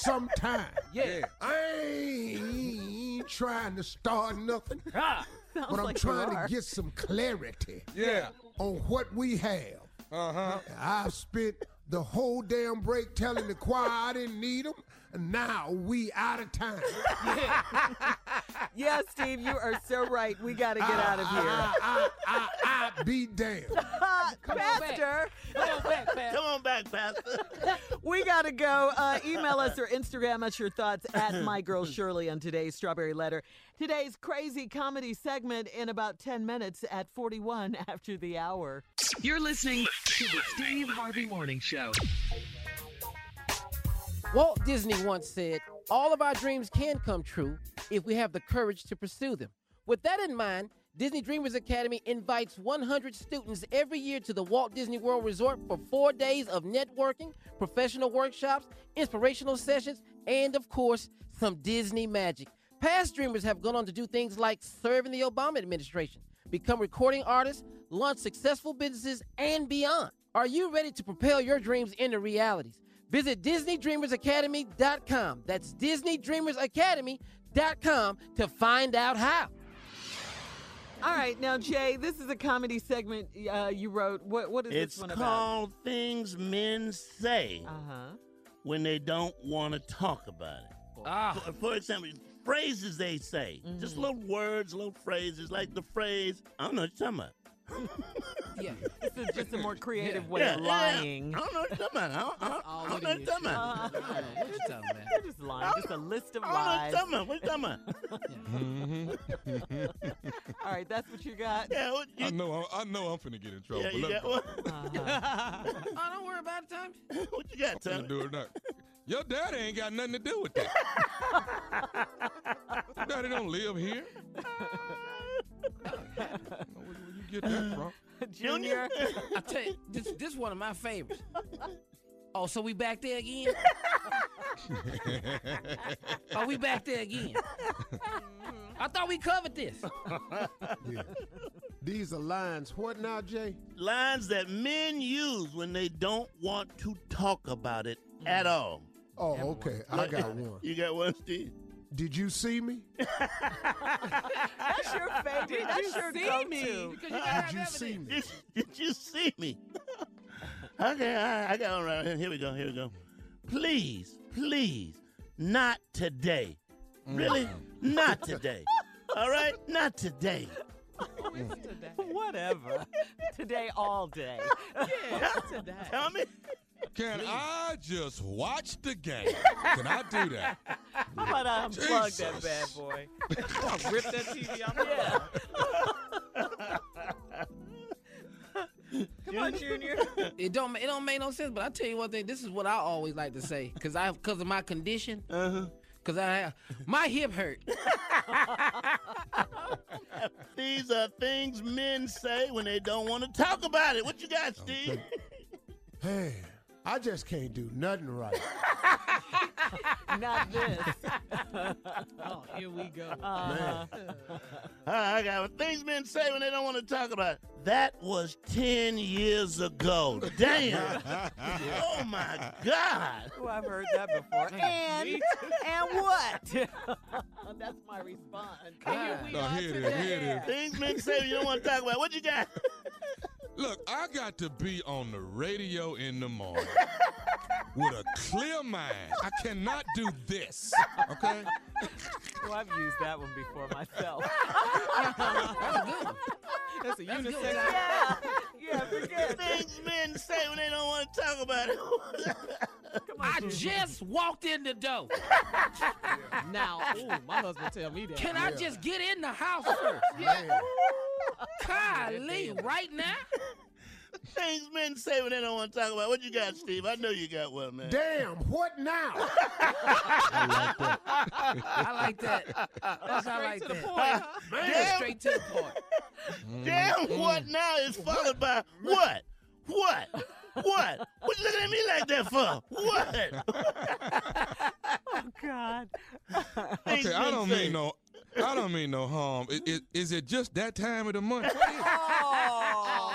B: sometime.
F: Yeah.
B: I ain't trying to start nothing,
F: Ah.
H: Sounds
B: but I'm
H: like
B: trying to get some clarity
G: Yeah.
B: on what we have.
G: Uh huh.
B: I've spent the whole damn break telling the choir I didn't need them, now we out of time.
H: Yeah, Steve, you are so right. We got to get out of here.
B: I, I, I, I be damned.
F: Come on back.
H: Pastor,
F: Come on back, Pastor.
D: Come on back, Pastor.
H: we got to go. Uh, email us or Instagram us your thoughts at My Girl Shirley on today's Strawberry Letter. Today's crazy comedy segment in about 10 minutes at 41 after the hour.
V: You're listening to the Steve Harvey Morning Show.
E: Walt Disney once said, All of our dreams can come true if we have the courage to pursue them. With that in mind, Disney Dreamers Academy invites 100 students every year to the Walt Disney World Resort for four days of networking, professional workshops, inspirational sessions, and of course, some Disney magic. Past dreamers have gone on to do things like serve in the Obama administration, become recording artists, launch successful businesses, and beyond. Are you ready to propel your dreams into realities? Visit DisneyDreamersAcademy.com. That's DisneyDreamersAcademy.com to find out how.
H: All right, now, Jay, this is a comedy segment uh, you wrote. What, what is
D: It's
H: this one
D: called Things Men Say?
H: Uh-huh.
D: when they don't want to talk about it.
F: Ah.
D: For, for example, phrases they say. Just
H: Mm-hmm.
D: little words, little phrases, like the phrase, I don't know what you're talking about.
F: Yeah.
H: This is just a more creative way
D: Yeah,
H: of
D: yeah,
H: lying.
D: I don't know what you're talking about. I don't, I don't, I don't
F: it
D: know what you're talking about.
H: Uh,
F: I don't know what you talking about.
H: They're just lying. Just a list of
D: I don't know what
H: lies.
D: you're talking about. What you talking about?
G: Mm-hmm.
H: All right, that's what you got.
D: Yeah, what
G: I know. I'm, I know. I'm finna get in trouble.
D: yeah,
G: but
D: you got
G: me-
D: what?
H: Uh-huh.
F: Oh, don't worry about it, Tommy.
D: what you got,
G: I'm finna
D: Tommy?
G: do it now. Your daddy ain't got nothing to do with that. Your daddy don't live here. Where, where you get that from?
H: Junior.
F: I tell you, this this one of my favorites. Oh, so we back there again? Are oh, we back there again? Mm-hmm. I thought we covered this.
B: Yeah. These are lines. What now, Jay?
D: Lines that men use when they don't want to talk about it at mm. all.
B: Oh, okay. I got one.
D: You got one, Steve?
B: Did you see me?
H: That's your favorite.
F: Did
H: That's
F: you
H: your
F: see
H: go-to.
F: me? Because you gotta
B: Did you
F: evidence.
B: see me?
D: Did, did you see me? okay, all right, I got all right. here. Here we go. Here we go. Please, please, not today. Really? Mm. Not today. All right? Not today.
H: Whatever. Today, all day.
F: Yeah, today.
D: Tell me.
G: Can I just watch the game? Can I do that?
H: How about I unplug that bad boy?
F: Rip that TV out.
H: Yeah. Come on, Junior.
F: It don't it don't make no sense, but I tell you one thing. This is what I always like to say, cause I cause of my condition.
D: Uh-huh.
F: Cause I have, my hip hurt.
D: These are things men say when they don't want to talk about it. What you got, Steve?
B: Hey, I just can't do nothing right.
H: Not this.
F: Oh, here we go.
H: Uh-huh.
D: Uh, I got what things men say when they don't want to talk about it. That was 10 years ago. Damn. oh my God.
H: Oh, I've heard that before. And and what? That's my response.
F: Here we
G: No,
F: are
G: here it is.
F: today.
G: Here it is.
D: Things men say when you don't want to talk about it. What you got?
G: Look, I got to be on the radio in the morning with a clear mind. I cannot do this. Okay?
H: Well, I've used that one before myself.
F: That's a good.
H: That's a unisex. Yeah, yeah, forget.
D: Things men say when they don't want to talk about it.
H: Come on,
F: I just walked in the door. Now,
E: Ooh, my husband tell me that.
F: can I just get in the house first?
B: Man,
E: Golly, right now?
D: Things men say when they don't want to talk about. What you got, Steve? I know you got one, man.
B: Damn, what now?
E: I like that. That's I like
F: to the
E: that.
F: point, huh?
E: Man,
D: Damn.
E: straight to the point.
D: Damn, what mm-hmm. now is followed by what? What? What? What you looking at me like that for? What?
H: Oh God.
D: Things
T: Okay, I don't mean no. I don't mean no harm. I- I- Is it just that time of the month? What is it?
H: Oh,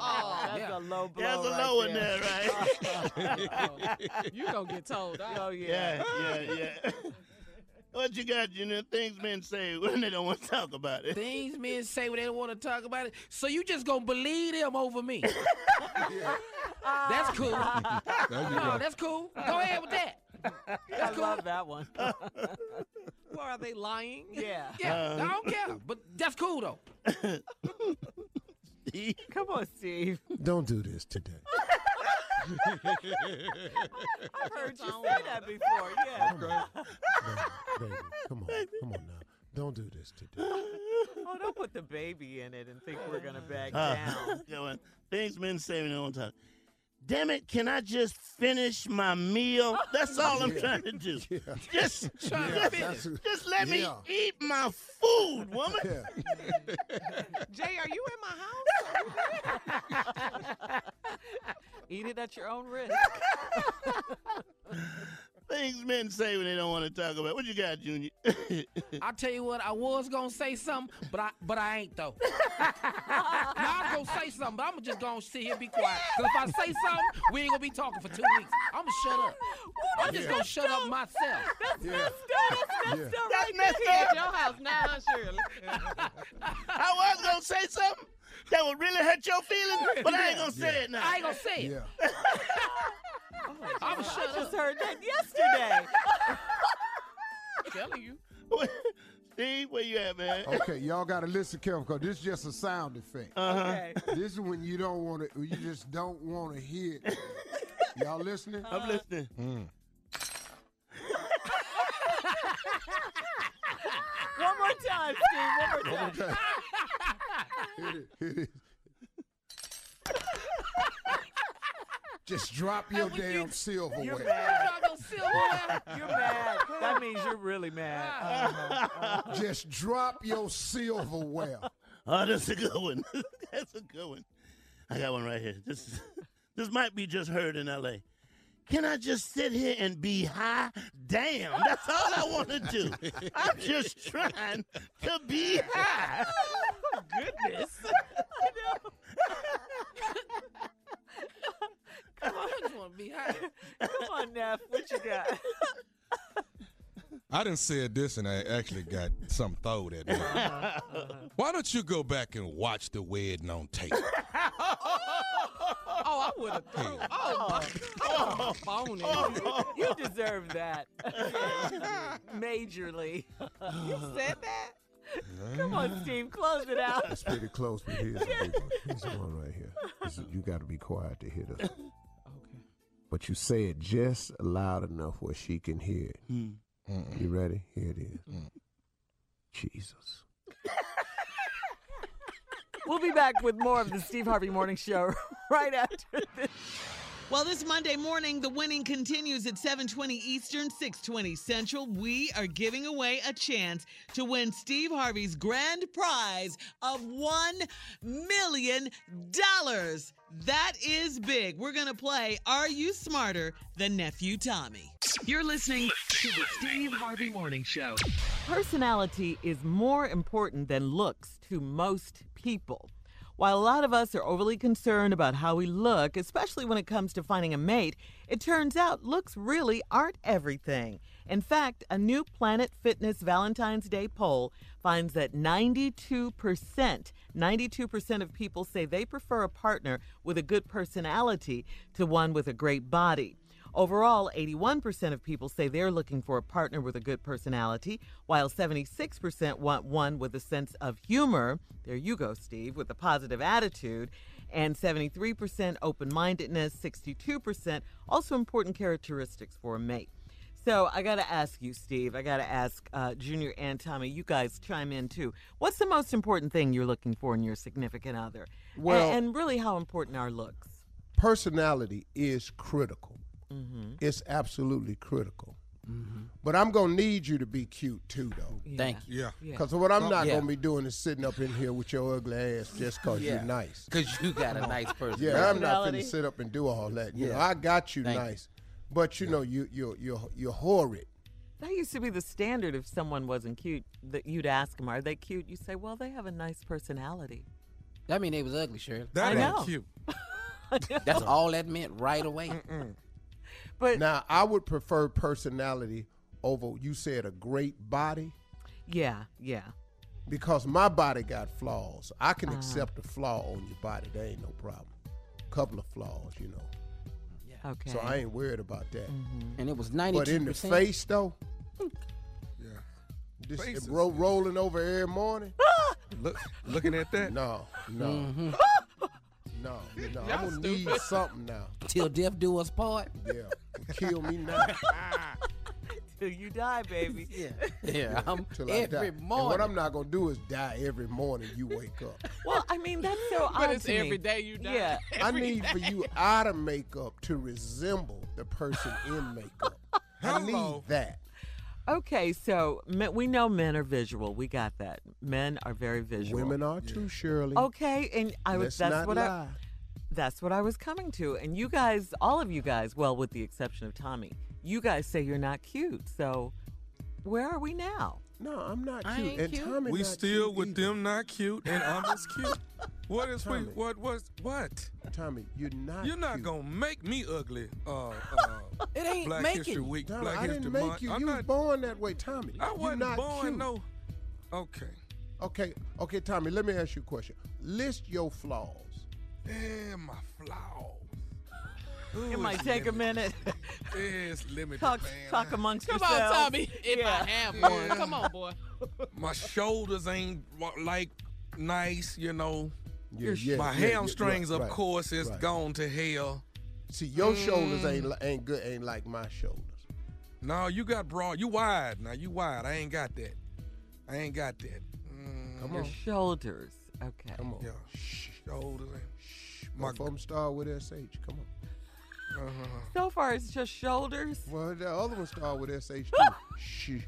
H: oh. that's a low blow.
D: There's a
H: right
D: low in there, right?
F: You gonna get told.
H: Oh yeah.
D: yeah, yeah, yeah. What you got, You know, Things men say when they don't want to talk about it.
E: Things men say when they don't want to talk about it. So you just gonna believe them over me? That's cool. No, that's cool. Go ahead with that.
H: I
E: That's cool.
H: love that one.
F: Well, are they lying?
H: yeah.
E: Yeah, I uh, don't care. But that's cool though.
H: Come on, Steve.
B: Don't do this today.
H: I've heard you say that before. Yeah.
B: Baby, come on, come on now. Don't do this today.
H: Oh, don't put the baby in it and think we're gonna back
D: Uh,
H: down.
D: going, things men say when they don't talk. Damn it, can I just finish my meal? Oh, That's all I'm trying to do. Just,
E: Trying to
D: just,
E: finish.
D: just let me eat my food, woman.
B: Yeah.
F: Jay, are you in my house?
H: Eat it at your own risk.
D: Things men say when they don't want to talk about. What you got, Junior?
E: I tell you what, I was gonna say something, but I but I ain't though. now I'm gonna say something, but I'm just gonna sit here and be quiet. Cause if I say something, we ain't gonna be talking for two weeks. I'm gonna shut up. I'm just gonna shut up myself.
H: That's
B: Yeah.
H: messed up. That's messed
B: Yeah.
H: up
D: That's
H: right
D: messed
H: there.
D: up.
F: At your house now, huh, Shirley?
D: I was gonna say something that would really hurt your feelings, but I ain't gonna say it now.
E: I ain't gonna say it.
B: Yeah.
E: I'm gonna
H: I just heard that yesterday.
F: telling you.
D: Steve, where you at, man?
B: Okay, y'all got to listen careful because this is just a sound effect.
D: Uh-huh.
H: Okay.
B: This is when you don't want to, you just don't want to hear it. Y'all listening?
D: I'm listening.
T: Mm.
H: One more time, Steve. One more time.
B: Here it is. Here it is. Just drop your
E: when you-
B: damn silverware.
H: You're mad.
E: not silverware.
H: You're mad. That means you're really mad. Uh-huh.
B: Just drop your silverware.
D: Oh, that's a good one. that's a good one. I got one right here. This this might be just heard in L.A. Can I just sit here and be high? Damn, that's all I want to do. I'm just trying to be high.
F: Goodness.
E: I just wanna be high.
H: Come on, Neff. What you got?
T: I didn't say this, and I actually got some thrown at me. Uh-huh, uh-huh. Why don't you go back and watch the wedding on tape?
F: Oh, I would have. Oh, my. Oh, phony.
H: You deserve that. Majorly.
F: You said that?
H: Come on, Steve. Close it out.
B: It's pretty close, but here's the big one. Here's the one right here. You got to be quiet to hear this.
F: Okay.
B: But you say it just loud enough where she can hear it. Hmm. You ready? Here it is. Mm. Jesus.
H: We'll be back with more of the Steve Harvey Morning Show right after this.
I: Well, this Monday morning, the winning continues at 7:20 Eastern, 6:20 Central. We are giving away a chance to win Steve Harvey's grand prize of one million dollars. That is big. We're gonna play Are You Smarter Than Nephew Tommy?
C: You're listening to the Steve Harvey Morning Show.
H: Personality is more important than looks to most people. While a lot of us are overly concerned about how we look, especially when it comes to finding a mate, it turns out looks really aren't everything. In fact, a new Planet Fitness Valentine's Day poll finds that 92%, 92% of people say they prefer a partner with a good personality to one with a great body. Overall, 81% of people say they're looking for a partner with a good personality, while 76% want one with a sense of humor. There you go, Steve, with a positive attitude. And 73% open mindedness, 62% also important characteristics for a mate. So I got to ask you, Steve. I got to ask uh, Junior and Tommy. You guys chime in too. What's the most important thing you're looking for in your significant other?
B: Well-
H: and, really, how important are looks?
B: Personality is critical.
H: Mm-hmm.
B: It's absolutely critical. But I'm gonna need you to be cute too, though.
W: Thank you.
G: Yeah.
H: Yeah.
B: Because what I'm not
W: Yeah.
B: gonna be doing is sitting up in here with your ugly ass just because
W: Yeah.
B: you're nice.
W: Because you got a nice person.
B: Yeah, I'm not gonna sit up and do all that. You know,
W: Yeah.
B: I got you
W: Thank you.
B: nice, but you know, you you you you're horrid.
H: That used to be the standard. If someone wasn't cute, that you'd ask them, "Are they cute?" You say, "Well, they have a nice personality."
W: That mean they was ugly, sure.
G: That
H: I
G: ain't
H: know.
G: cute.
W: That's all that meant right away.
H: But
B: Now, I would prefer personality over you said a great body
H: yeah, yeah.
B: because my body got flaws. I
H: Uh-huh.
B: can accept a flaw on your body. There ain't no problem. Couple of flaws, you know.
H: Okay.
B: So I ain't worried about that.
W: And it was 92
B: But in the face though,
G: Yeah.
B: this
G: Face is-
B: ro- rolling over every morning.
G: Look, looking at that.
B: No, no,
W: Mm-hmm.
B: No, no. I'm gonna need something now.
W: Till death do us part.
B: Yeah, kill me now.
H: Till you die, baby.
W: Yeah. Yeah. I'm
B: Till I die.
W: every
B: And
W: morning.
B: what I'm not gonna do is die every morning you wake up.
H: Well, I mean, that's so
F: But
H: odd
F: it's
H: to me.
F: every day you die.
H: Yeah.
B: I
F: Every
B: need for
F: day.
B: you out of makeup to resemble the person in makeup. I need
G: Hello.
B: that.
H: Okay, so men, we know men are visual. We got that. Men are very visual.
B: Women are too, Shirley.
H: Okay, and I was
B: Let's
H: that's
B: not
H: what I that's what I was coming to. And you guys, all of you guys, well, with the exception of Tommy, you guys say you're not cute. So where are we now?
B: No, I'm not
W: I
B: cute.
W: ain't
B: and
W: cute.
B: Tommy
G: We
B: not
G: still
B: cute
G: with
B: either.
G: them not cute and I'm just cute. What is we? What was what?
B: Tommy, you're not.
G: You're not
B: cute.
G: gonna make me ugly. Uh, uh,
W: It ain't
G: Black
W: making
G: History
W: you.
G: Week,
B: Tommy,
G: Black
B: I
G: History
B: didn't make
G: Month.
B: you.
G: I'm
B: you was
G: not.
B: born that way, Tommy.
G: I
B: You're
G: wasn't
B: not
G: born
B: cute.
G: no. Okay.
B: Okay, okay, Tommy. Let me ask you a question. List your flaws.
G: And my flaws.
H: It might take a minute.
G: It's limited,
H: talk
G: man.
H: talk amongst
F: Come
H: yourselves.
F: on, Tommy. If
H: Yeah.
F: I have
G: Yeah.
F: one. Come on, boy.
G: My shoulders ain't like nice, you know.
B: Yeah, yeah,
G: my
B: yeah, yeah,
G: hamstrings,
B: right,
G: of course, is
B: right.
G: gone to hell.
B: See, your shoulders
G: Mm.
B: ain't ain't good. Ain't like my shoulders.
G: No, you got broad. You wide. Now you wide. I ain't got that. I ain't got that. Mm,
B: Come
H: Your
B: on,
H: shoulders. Okay.
B: come on.
G: Yeah. Shoulders. ain't-
B: My
G: My-
B: from start with sh. Come on.
G: Uh-huh.
H: So far, it's just shoulders.
B: Well, the other one start with sh too. Sh.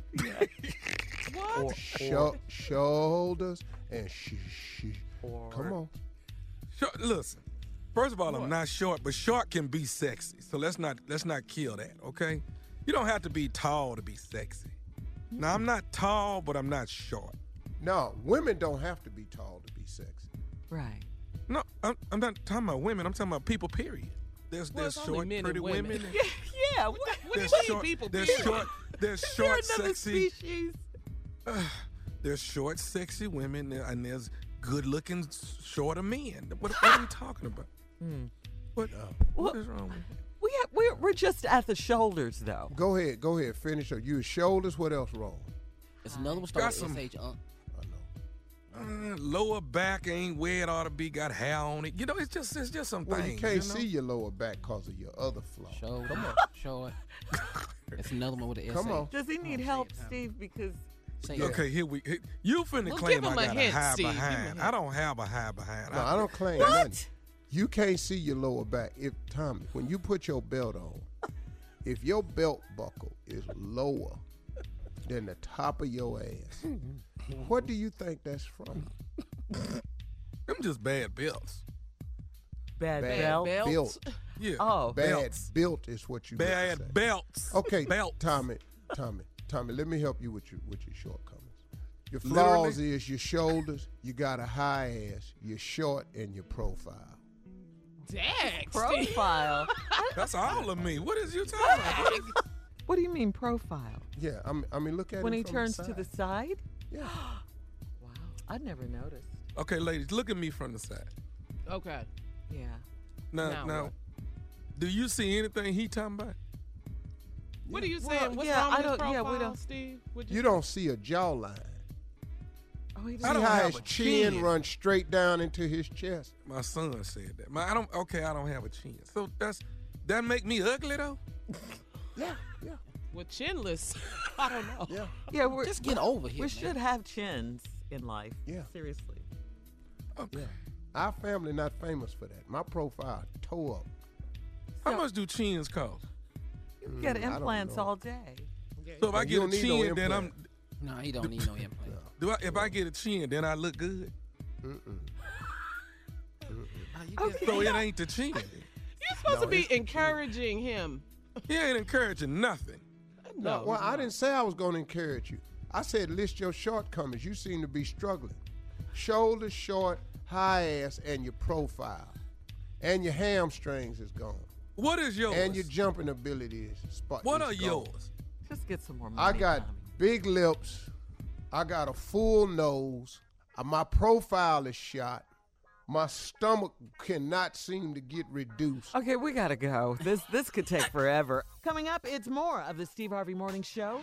F: What?
B: Or, sho- shoulders and sh. sh. Come on.
G: Short, listen. First of all, I'm not short, but short can be sexy. So let's not let's not kill that, okay? You don't have to be tall to be sexy. Now I'm not tall, but I'm not short.
B: No, women don't have to be tall to be sexy.
H: Right.
G: No, I'm, I'm not talking about women. I'm talking about people. Period. There's
F: Well,
G: there's short,
F: men
G: pretty
F: women.
G: women.
H: Yeah. yeah. What,
F: What do
G: There's
F: you mean, people?
G: there's
F: period?
G: short, there's short,
H: another
G: sexy.
H: species?
G: There's short, sexy women, and there's good-looking, shorter men. What, what are you talking about? Hmm. What, uh, what
H: Well-
G: is wrong with you?
H: We have, we're, we're just at the shoulders, though.
B: Go ahead, go ahead, finish her. You shoulders. What else wrong?
W: It's another one
G: Got
W: started
G: some-
W: SH. Uh.
B: Uh, I know.
G: Uh, lower back ain't where it ought to be. Got hair on it. You know, it's just it's just some
B: Well,
G: things.
B: you can't
G: know?
B: see your lower back because of your other flaw.
W: shoulder.
B: Come on.
W: show it. It's another one with a
B: Come on.
H: Does he need help, Steve? Because
W: Say it.
G: Okay, here we. Here, you finna
F: Well,
G: claim
F: give him
G: I
F: a
G: got
F: hint,
G: a high
F: Steve. Give him a
G: behind.
F: hint.
G: I don't have a high behind.
B: No, I don't claim
H: What?
B: nothing. You can't see your lower back. If Tommy, when you put your belt on, if your belt buckle is lower than the top of your ass, what do you think that's from?
G: Them just bad belts.
H: bad,
B: Bad
H: belt.
F: belt.
B: Built.
G: Yeah.
H: Oh,
B: Bad
G: belts.
B: built is what you meant to
G: Bad
B: say.
G: belts.
B: Okay,
G: Belts.
B: Tommy, Tommy, Tommy. Let me help you with your with your shortcomings. Your
G: Literally?
B: flaws is your shoulders. You got a high ass. You're short and your profile.
F: Dag,
H: profile.
G: That's all of me. What is you talking about?
H: what do you mean profile?
B: Yeah, I mean, I mean look at
H: When
B: him
H: he
B: from
H: turns
B: the
H: to the
B: side.
H: side?
B: Yeah.
H: Wow. I'd never noticed.
G: Okay, ladies, look at me from the side.
F: Okay.
H: Yeah.
G: Now,
F: Now
G: now, do you see anything he talking about?
F: What are you
H: Well,
F: saying? What's
H: yeah,
F: wrong
H: I
F: with his
H: don't- yeah, we don't-
F: Steve? What'd
B: You don't see a jawline.
H: Oh, he
B: See
G: I don't
B: how
G: have
B: his
G: a
B: chin,
G: chin.
B: runs straight down into his chest.
G: My son said that. My, I don't. Okay, I don't have a chin. So that's that make me ugly though.
B: Yeah, yeah.
F: With chinless, I don't know.
B: Yeah.
H: Yeah, we're
W: Just get over here.
H: We
W: man.
H: should have chins in life.
B: Yeah.
H: Seriously.
B: Yeah. Our family not famous for that. My profile toe up.
T: How much do chins cost?
H: You can get
B: Mm,
H: implants all day.
T: So if I get a
B: don't no
T: chin, then I'm.
W: No, he don't need no implant.
T: Do I, if I get a chin, then I look good.
B: Mm-mm.
T: So it ain't the chin.
F: You're supposed
B: No,
F: to be encouraging him.
T: He ain't encouraging nothing.
B: No, well, I didn't say I was going to encourage you. I said list your shortcomings. You seem to be struggling. Shoulders short, high ass, and your profile, and your hamstrings is gone.
T: What is yours?
B: And your jumping ability is spot.
T: What
B: is
T: are
B: gone.
T: yours?
H: Just get some more
B: I got
H: Tommy.
B: big lips. I got a full nose. Uh, My profile is shot. My stomach cannot seem to get reduced.
H: Okay, we gotta go. This this could take forever. Coming up, it's more of the Steve Harvey Morning Show.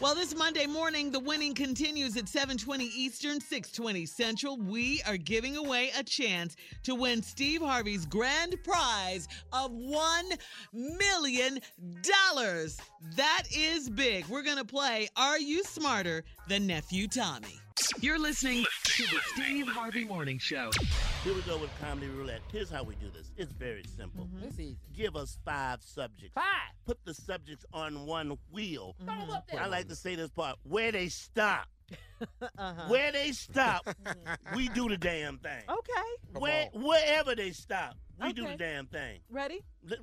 I: Well, this Monday morning, the winning continues at 720 Eastern, 620 Central. We are giving away a chance to win Steve Harvey's grand prize of $1 million. That is big. We're going to play Are You Smarter Than Nephew Tommy?
C: You're listening to the Steve Harvey Morning Show.
D: Here we go with comedy roulette. Here's how we do this. It's very simple.
W: It's easy.
D: Give us five subjects.
E: Five.
D: Put the subjects on one wheel.
E: Throw 'em up there.
D: I like to say this part. Where they stop.
H: Uh-huh.
D: Where they stop, we do the damn thing.
H: Okay.
D: Where, wherever they stop, we do the damn thing.
H: Ready?
D: L-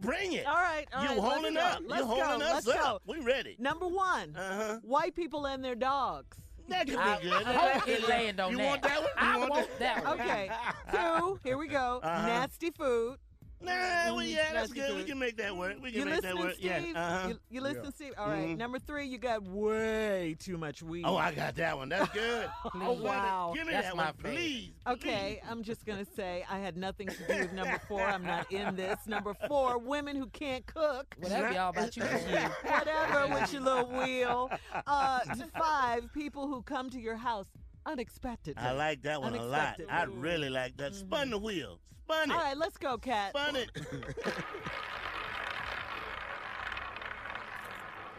D: Bring it.
H: All right. All
D: you
H: right, let's
D: holding
H: go.
D: up.
H: Let's
D: holding
H: go.
D: us
H: Let's
D: up.
H: go.
D: We ready.
H: Number one.
D: Uh-huh.
H: White people and their dogs.
D: That could
E: I,
D: be good.
E: I hope it land on
D: you
E: that.
D: want that one? You
E: I
D: want
E: want that one.
H: Okay. Two. Here we go.
D: Uh-huh.
H: Nasty food.
D: Nah, well, yeah, that's
H: Nasty
D: good. We can make that work. We can
H: You
D: make that work.
H: Steve?
D: Yeah. Uh-huh.
H: You, you listening,
B: Yeah.
H: Steve? All right.
D: Mhm.
H: Number three, you got way too much weave.
D: Oh, I got that one. That's good.
H: Oh, wow.
D: Give me
E: That's
D: that
E: my
D: one,
E: favorite.
D: please.
H: Okay, I'm just gonna say I had nothing to do with number four. I'm not in this. Number four, women who can't cook.
W: Well, that'd be all about you.
H: Whatever with your little wheel. Uh, five, people who come to your house unexpectedly.
D: I like that one a lot. I really like that. Spun the wheel. Spun it.
H: All right, let's go, Kat.
D: Spun it.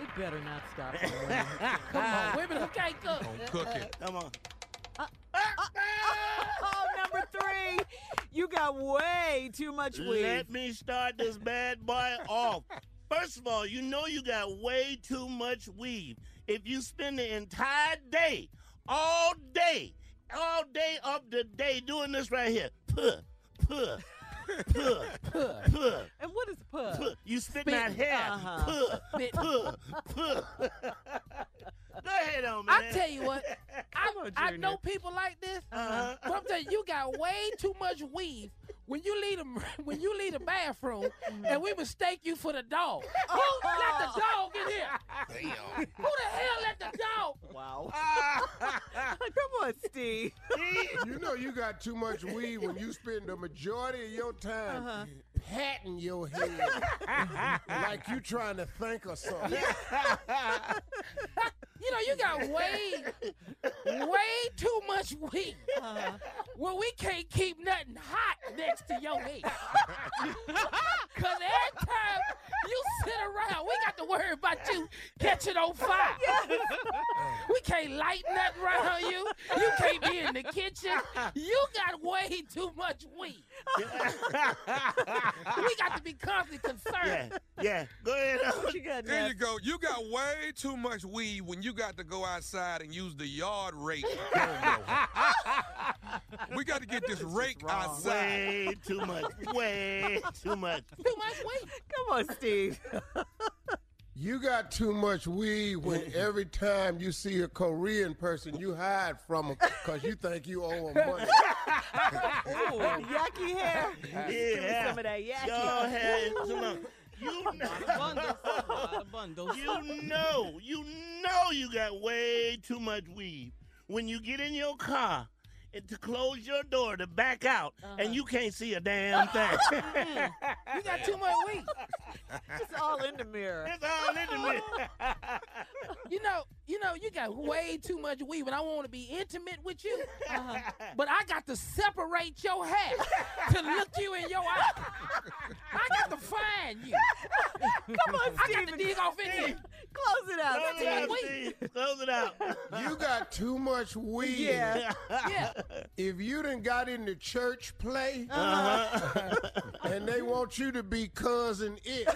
H: It better not stop.
E: Come on, women who can't cook.
T: Don't cook it.
D: Come on.
H: Uh, uh, oh, number three, you got way too much weave.
D: Let me start this bad boy off. First of all, you know you got way too much weave. If you spend the entire day, all day, all day of the day doing this right here, puh, puh, puh, puh,
H: And what is puh?
D: puh. You spitting that hair,
H: Uh-huh.
D: puh, puh, puh. Go ahead on,
E: me.
D: I
E: tell you what, I, I know people like this,
D: Uh-huh.
E: but I'm telling you, you got way too much weave when you leave the when you leave the bathroom, and we mistake you for the dog. Who let the dog in here? Who the hell let the dog?
H: Wow. Come on, Steve.
B: You know you got too much weave when you spend the majority of your time
H: Uh-huh.
B: Patting your head like you trying to think of something.
E: You know, you got way, way too much weave.
H: Uh-huh.
E: Well, we can't keep nothing hot next to your head. Cause every time you sit around, we got to worry about you catching on fire. we can't light nothing around you. You can't be in the kitchen. You got way too much weave. we got to be constantly
D: Yeah,
E: concerned.
D: yeah. yeah. Go ahead. on.
H: You got
G: There you go. You got way too much weave when you got to go outside and use the yard rake. to comb your we got to get this rake outside.
D: Way too much. Way too much.
E: Too much weave.
H: Come on, Steve.
B: You got too much weave when every time you see a Korean person, you hide from them because you think you owe them money.
H: Ooh, yaki hair. Give me
D: Yeah.
H: some of that yaki.
D: Go ahead. Come on. You know,
F: Bundles.
D: you know, you know you got way too much weave. When you get in your car and to close your door to back out and uh-huh. you can't see a damn thing.
E: You got too much weave.
H: It's all in the mirror.
D: it's all in the mirror.
E: You know, you know, you got way too much weave when I want to be intimate with you. Uh-huh. But I got to separate your hair to look you in your eye. I got to find you.
H: Come on,
E: I got
H: Steve.
E: to dig off in here.
H: Close it out.
D: Close it out, Steve. Close it out.
B: You got too much weave.
H: Yeah.
E: Yeah.
B: If you done got into church play
D: Uh-huh.
B: and they want you to be Cousin Itt,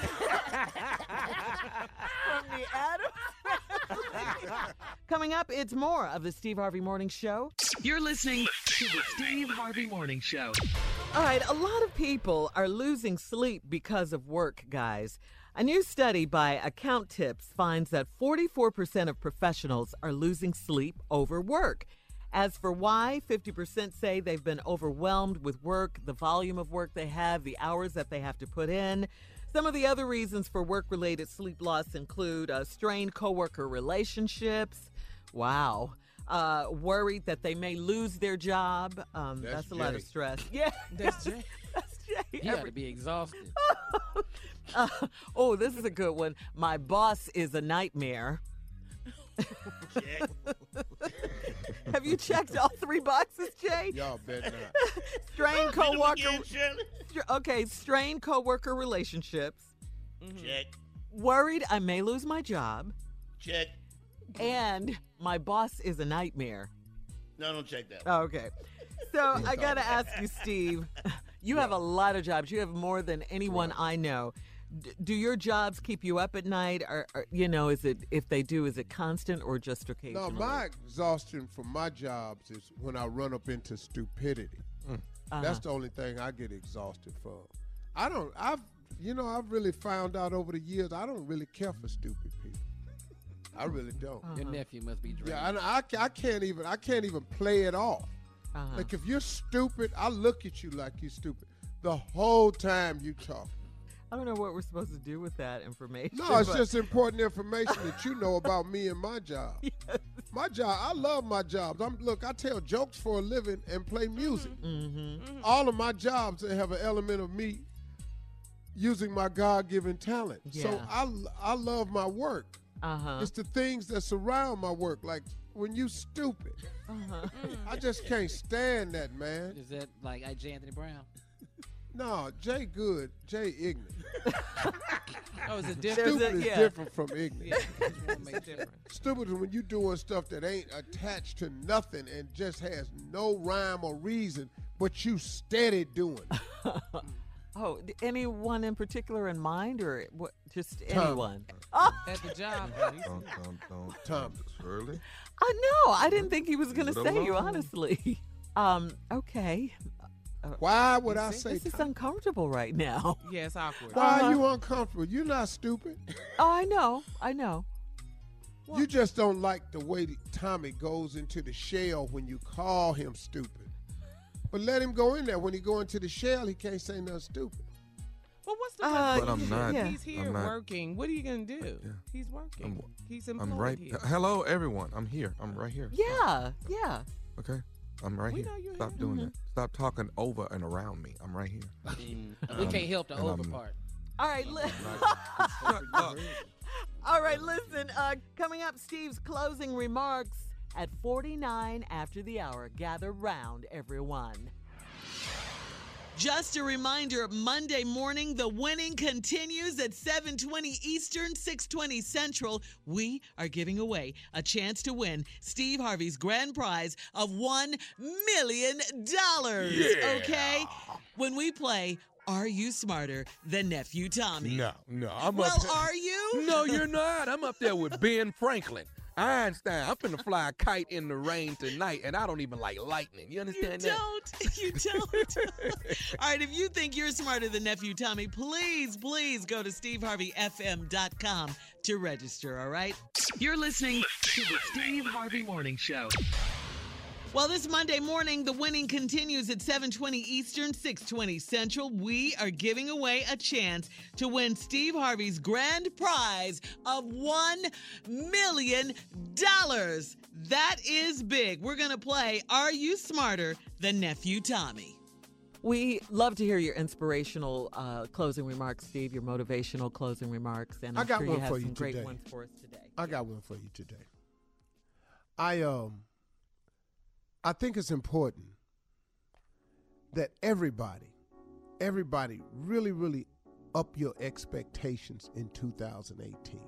H: From the Addams. Coming up, it's more of the Steve Harvey Morning Show.
C: You're listening to the Steve Harvey Morning Show.
H: All right, a lot of people are losing sleep because of work, guys. A new study by Account Tips finds that 44% of professionals are losing sleep over work. As for why, 50% say they've been overwhelmed with work, the volume of work they have, the hours that they have to put in. Some of the other reasons for work related sleep loss include uh, strained coworker relationships. Wow. Uh, worried that they may lose their job. Um, that's,
B: That's
H: a lot of stress. Yeah.
F: That's Jay.
H: That's Jay.
W: You got
H: Every-
W: to be exhausted.
H: uh, oh, this is a good one. My boss is a nightmare. Have you checked all three boxes, Jay?
B: y'all bet not.
H: Strained
D: Read 'em
H: coworker.
D: again,
H: Okay, strained coworker relationships. Mm-hmm.
D: Check.
H: Worried I may lose my job,
D: Check.
H: and my boss is a nightmare.
D: No, don't check that.
H: Oh, Okay. So I got to ask you, Steve. You have a lot of jobs. You have more than anyone I know. D- do your jobs keep you up at night, or, or you know, is it if they do, is it constant or just
B: No, my exhaustion from my jobs is when I run up into stupidity.
H: Uh-huh.
B: That's the only thing I get exhausted from. I don't. I've you know I've really found out over the years I don't really care for stupid people. I really don't.
H: Uh-huh.
W: Your nephew must be drained.
B: Yeah, and I, I can't even I can't even play it off.
H: Uh-huh.
B: Like if you're stupid, I look at you like you're stupid the whole time you talk.
H: I don't know what we're supposed to do with that information.
B: No, it's
H: but-
B: just important information that you know about me and my job. My job, I love my jobs. I'm look, I tell jokes for a living and play music.
H: Mm-hmm.
B: All of my jobs have an element of me using my God-given talent. So I I love my work.
H: Uh-huh.
B: It's the things that surround my work, like when you stupid.
H: Uh-huh.
B: I just can't stand that, man.
W: Is that like I. J. Anthony Brown?
B: No, Jay good, Jay ignorant.
W: Oh, is it different?
B: Stupid
H: a-
B: is
H: yeah.
B: different from ignorant.
W: Yeah, make different.
B: Stupid is when you doing stuff that ain't attached to nothing and just has no rhyme or reason, but you steady doing. it.
H: Oh, anyone in particular in mind, or what, just
B: Tom.
H: anyone? Oh,
W: At the job.
G: Don't, don't, don't.
B: Tom.
G: Shirley.
H: I know. I didn't think he was going to
G: Leave it
H: say you,
G: alone.
H: honestly. Um. Okay.
B: Why would I say
H: This is uncomfortable right now.
F: Yeah, it's awkward.
B: Why
H: Uh-huh.
B: are you uncomfortable? You're not stupid.
H: Oh, I know. I know.
B: You just don't like the way Tommy goes into the shell when you call him stupid. But let him go in there. When he go into the shell, he can't say nothing stupid.
F: Well, what's the
H: Uh,
G: But I'm not-
F: He's here
G: I'm not-
F: working. What are you gonna do?
G: Yeah.
F: He's working.
G: I'm-
F: He's employed
G: I'm right.
F: here.
G: Hello, everyone. I'm here. I'm right here.
H: Yeah. Yeah.
G: Okay. I'm right
F: We
G: here.
F: know you're
G: Stop
F: here.
G: doing that. Stop talking over and around me. I'm right here.
W: Mm, we can't help the
G: and
W: over
G: I'm-
W: part.
H: All right. Li- All right. Listen. Uh, coming up, Steve's closing remarks at 49 after the hour. Gather round, everyone. Just a reminder, Monday morning, the winning continues at 720 Eastern, 620 Central. We are giving away a chance to win Steve Harvey's grand prize of $1 million. Okay? When we play, Are You Smarter Than Nephew Tommy?
G: No, no. I'm
H: well,
G: up there.
H: are you?
G: No, you're not. I'm up there with Ben Franklin. Einstein, I'm finna fly a kite in the rain tonight, and I don't even like lightning. You
H: You
G: understand that?
H: You don't. You don't. All right, if you think you're smarter than Nephew Tommy, please, please go to steveharveyfm.com to register, all right?
C: You're listening to the Steve Harvey Morning Show.
H: Well, this Monday morning, the winning continues at 720 Eastern, 620 Central. We are giving away a chance to win Steve Harvey's grand prize of $1 million. That is big. We're going to play Are You Smarter Than Nephew Tommy? We love to hear your inspirational uh, closing remarks, Steve, your motivational closing remarks. And
B: I
H: I'm
B: got
H: sure
B: one
H: you have
B: for you
H: some great
B: today.
H: ones for us today.
B: I got one for you today. I um I think it's important that everybody, everybody really, really up your expectations in 2018.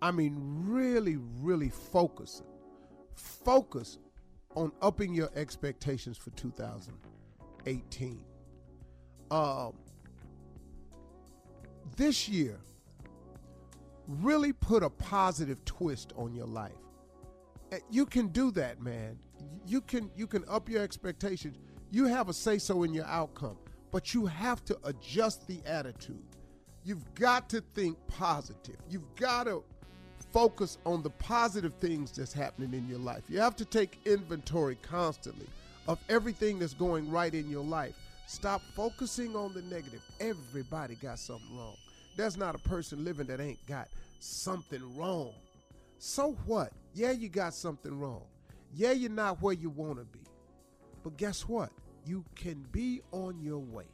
B: I mean, really, really focus. Focus on upping your expectations for 2018. Um, this year, really put a positive twist on your life. You can do that, man. You can you can up your expectations. You have a say so in your outcome, but you have to adjust the attitude. You've got to think positive. You've got to focus on the positive things that's happening in your life. You have to take inventory constantly of everything that's going right in your life. Stop focusing on the negative. Everybody got something wrong. There's not a person living that ain't got something wrong. So what? Yeah, you got something wrong. Yeah, you're not where you want to be. But guess what? You can be on your way.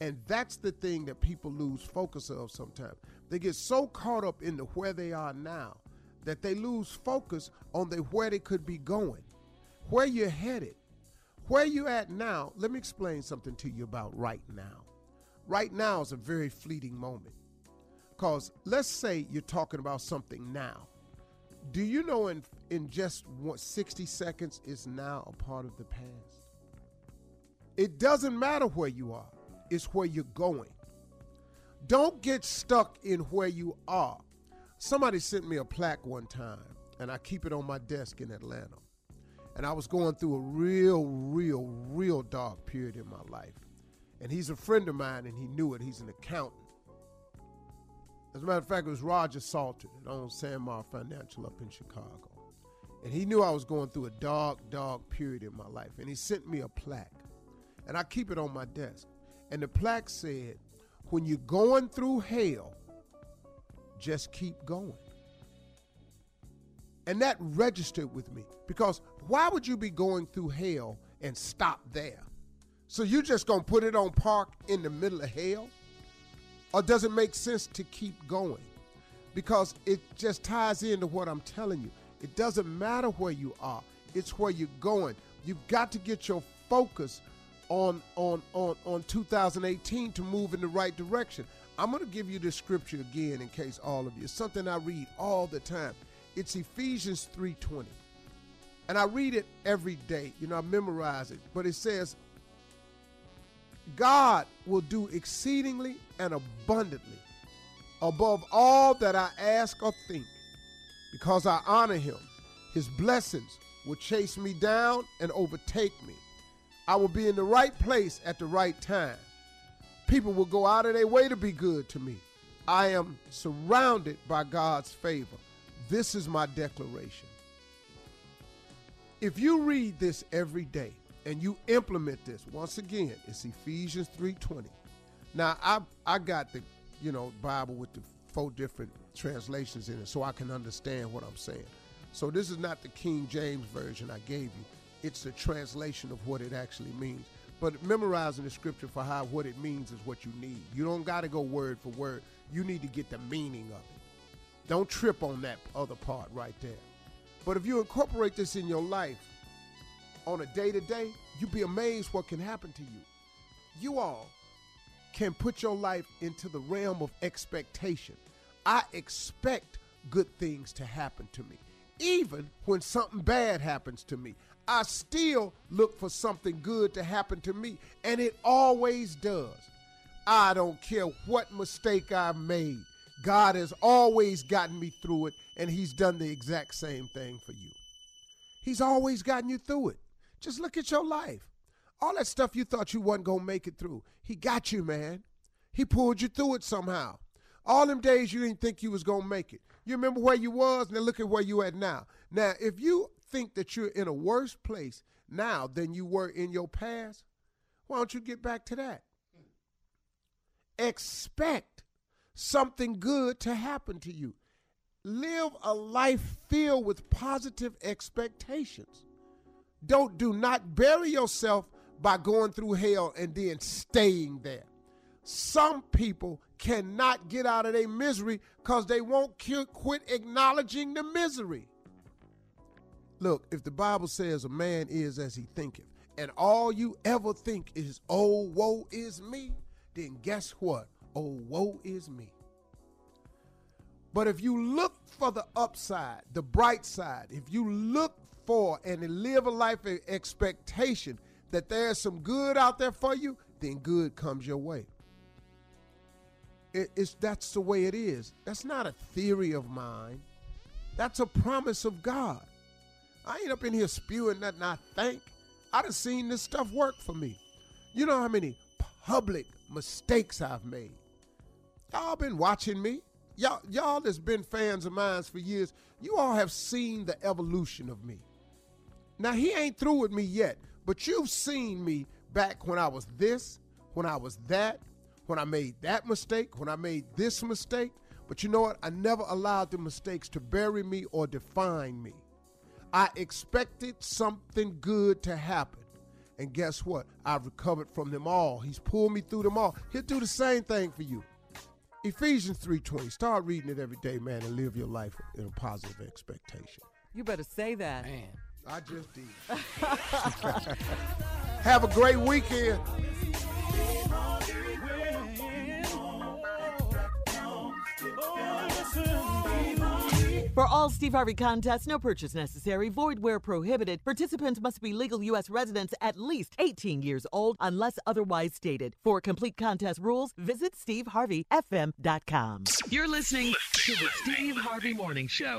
B: And that's the thing that people lose focus of sometimes. They get so caught up in the where they are now that they lose focus on the where they could be going, where you're headed. Where you're at now, let me explain something to you about right now. Right now is a very fleeting moment. Because let's say you're talking about something now. Do you know in, in just what 60 seconds is now a part of the past? It doesn't matter where you are, it's where you're going. Don't get stuck in where you are. Somebody sent me a plaque one time, and I keep it on my desk in Atlanta. And I was going through a real, real, real dark period in my life. And he's a friend of mine, and he knew it. He's an accountant. As a matter of fact, it was Roger Salter that owns Sandmar Financial up in Chicago. And he knew I was going through a dark, dark period in my life. And he sent me a plaque. And I keep it on my desk. And the plaque said, when you're going through hell, just keep going. And that registered with me because why would you be going through hell and stop there? So you just gonna put it on park in the middle of hell? Or does it make sense to keep going? Because it just ties into what I'm telling you. It doesn't matter where you are, it's where you're going. You've got to get your focus on on on on 2018 to move in the right direction. I'm going to give you this scripture again in case all of you. It's something I read all the time. It's Ephesians 3:20. And I read it every day. You know, I memorize it. But it says God will do exceedingly and abundantly above all that I ask or think because I honor him. His blessings will chase me down and overtake me. I will be in the right place at the right time. People will go out of their way to be good to me. I am surrounded by God's favor. This is my declaration. If you read this every day and you implement this, once again, it's Ephesians 3:20. Now I I got the, you know, Bible with the four different translations in it so I can understand what I'm saying. So this is not the King James version I gave you. It's the translation of what it actually means. But memorizing the scripture for how what it means is what you need. You don't got to go word for word. You need to get the meaning of it. Don't trip on that other part right there. But if you incorporate this in your life on a day to day, you'd be amazed what can happen to you. You all can put your life into the realm of expectation. I expect good things to happen to me. Even when something bad happens to me, I still look for something good to happen to me, and it always does. I don't care what mistake I've made. God has always gotten me through it, and He's done the exact same thing for you. He's always gotten you through it. Just look at your life. All that stuff you thought you wasn't going to make it through, He got you, man. He pulled you through it somehow. All them days you didn't think you was going to make it. You remember where you was, and then look at where you at now. Now, if you think that you're in a worse place now than you were in your past, why don't you get back to that? Expect something good to happen to you. Live a life filled with positive expectations. Don't do not bury yourself by going through hell and then staying there. Some people cannot get out of their misery because they won't quit acknowledging the misery. Look, if the Bible says a man is as he thinketh, and all you ever think is, oh, woe is me, then guess what? oh, woe is me. But if you look for the upside, the bright side, if you look for and live a life of expectation that there's some good out there for you, then good comes your way. It- it's that's the way it is. That's not a theory of mine. That's a promise of God. I ain't up in here spewing nothing I think. I done seen this stuff work for me. You know how many public mistakes I've made. Y'all been watching me. Y'all, y'all that's been fans of mine for years, you all have seen the evolution of me. Now he ain't through with me yet, but you've seen me back when I was this, when I was that, when I made that mistake, when I made this mistake. But you know what? I never allowed the mistakes to bury me or define me. I expected something good to happen. And guess what? I've recovered from them all. He's pulled me through them all. He'll do the same thing for you. Ephesians 3:20. Start reading it every day, man, and live your life in a positive expectation.
H: You better say that.
W: Man.
B: I just did. Have a great weekend.
H: For all Steve Harvey contests, no purchase necessary, void where prohibited. Participants must be legal U.S. residents at least 18 years old unless otherwise stated. For complete contest rules, visit SteveHarveyFM.com.
C: You're listening to the Steve Harvey Morning Show.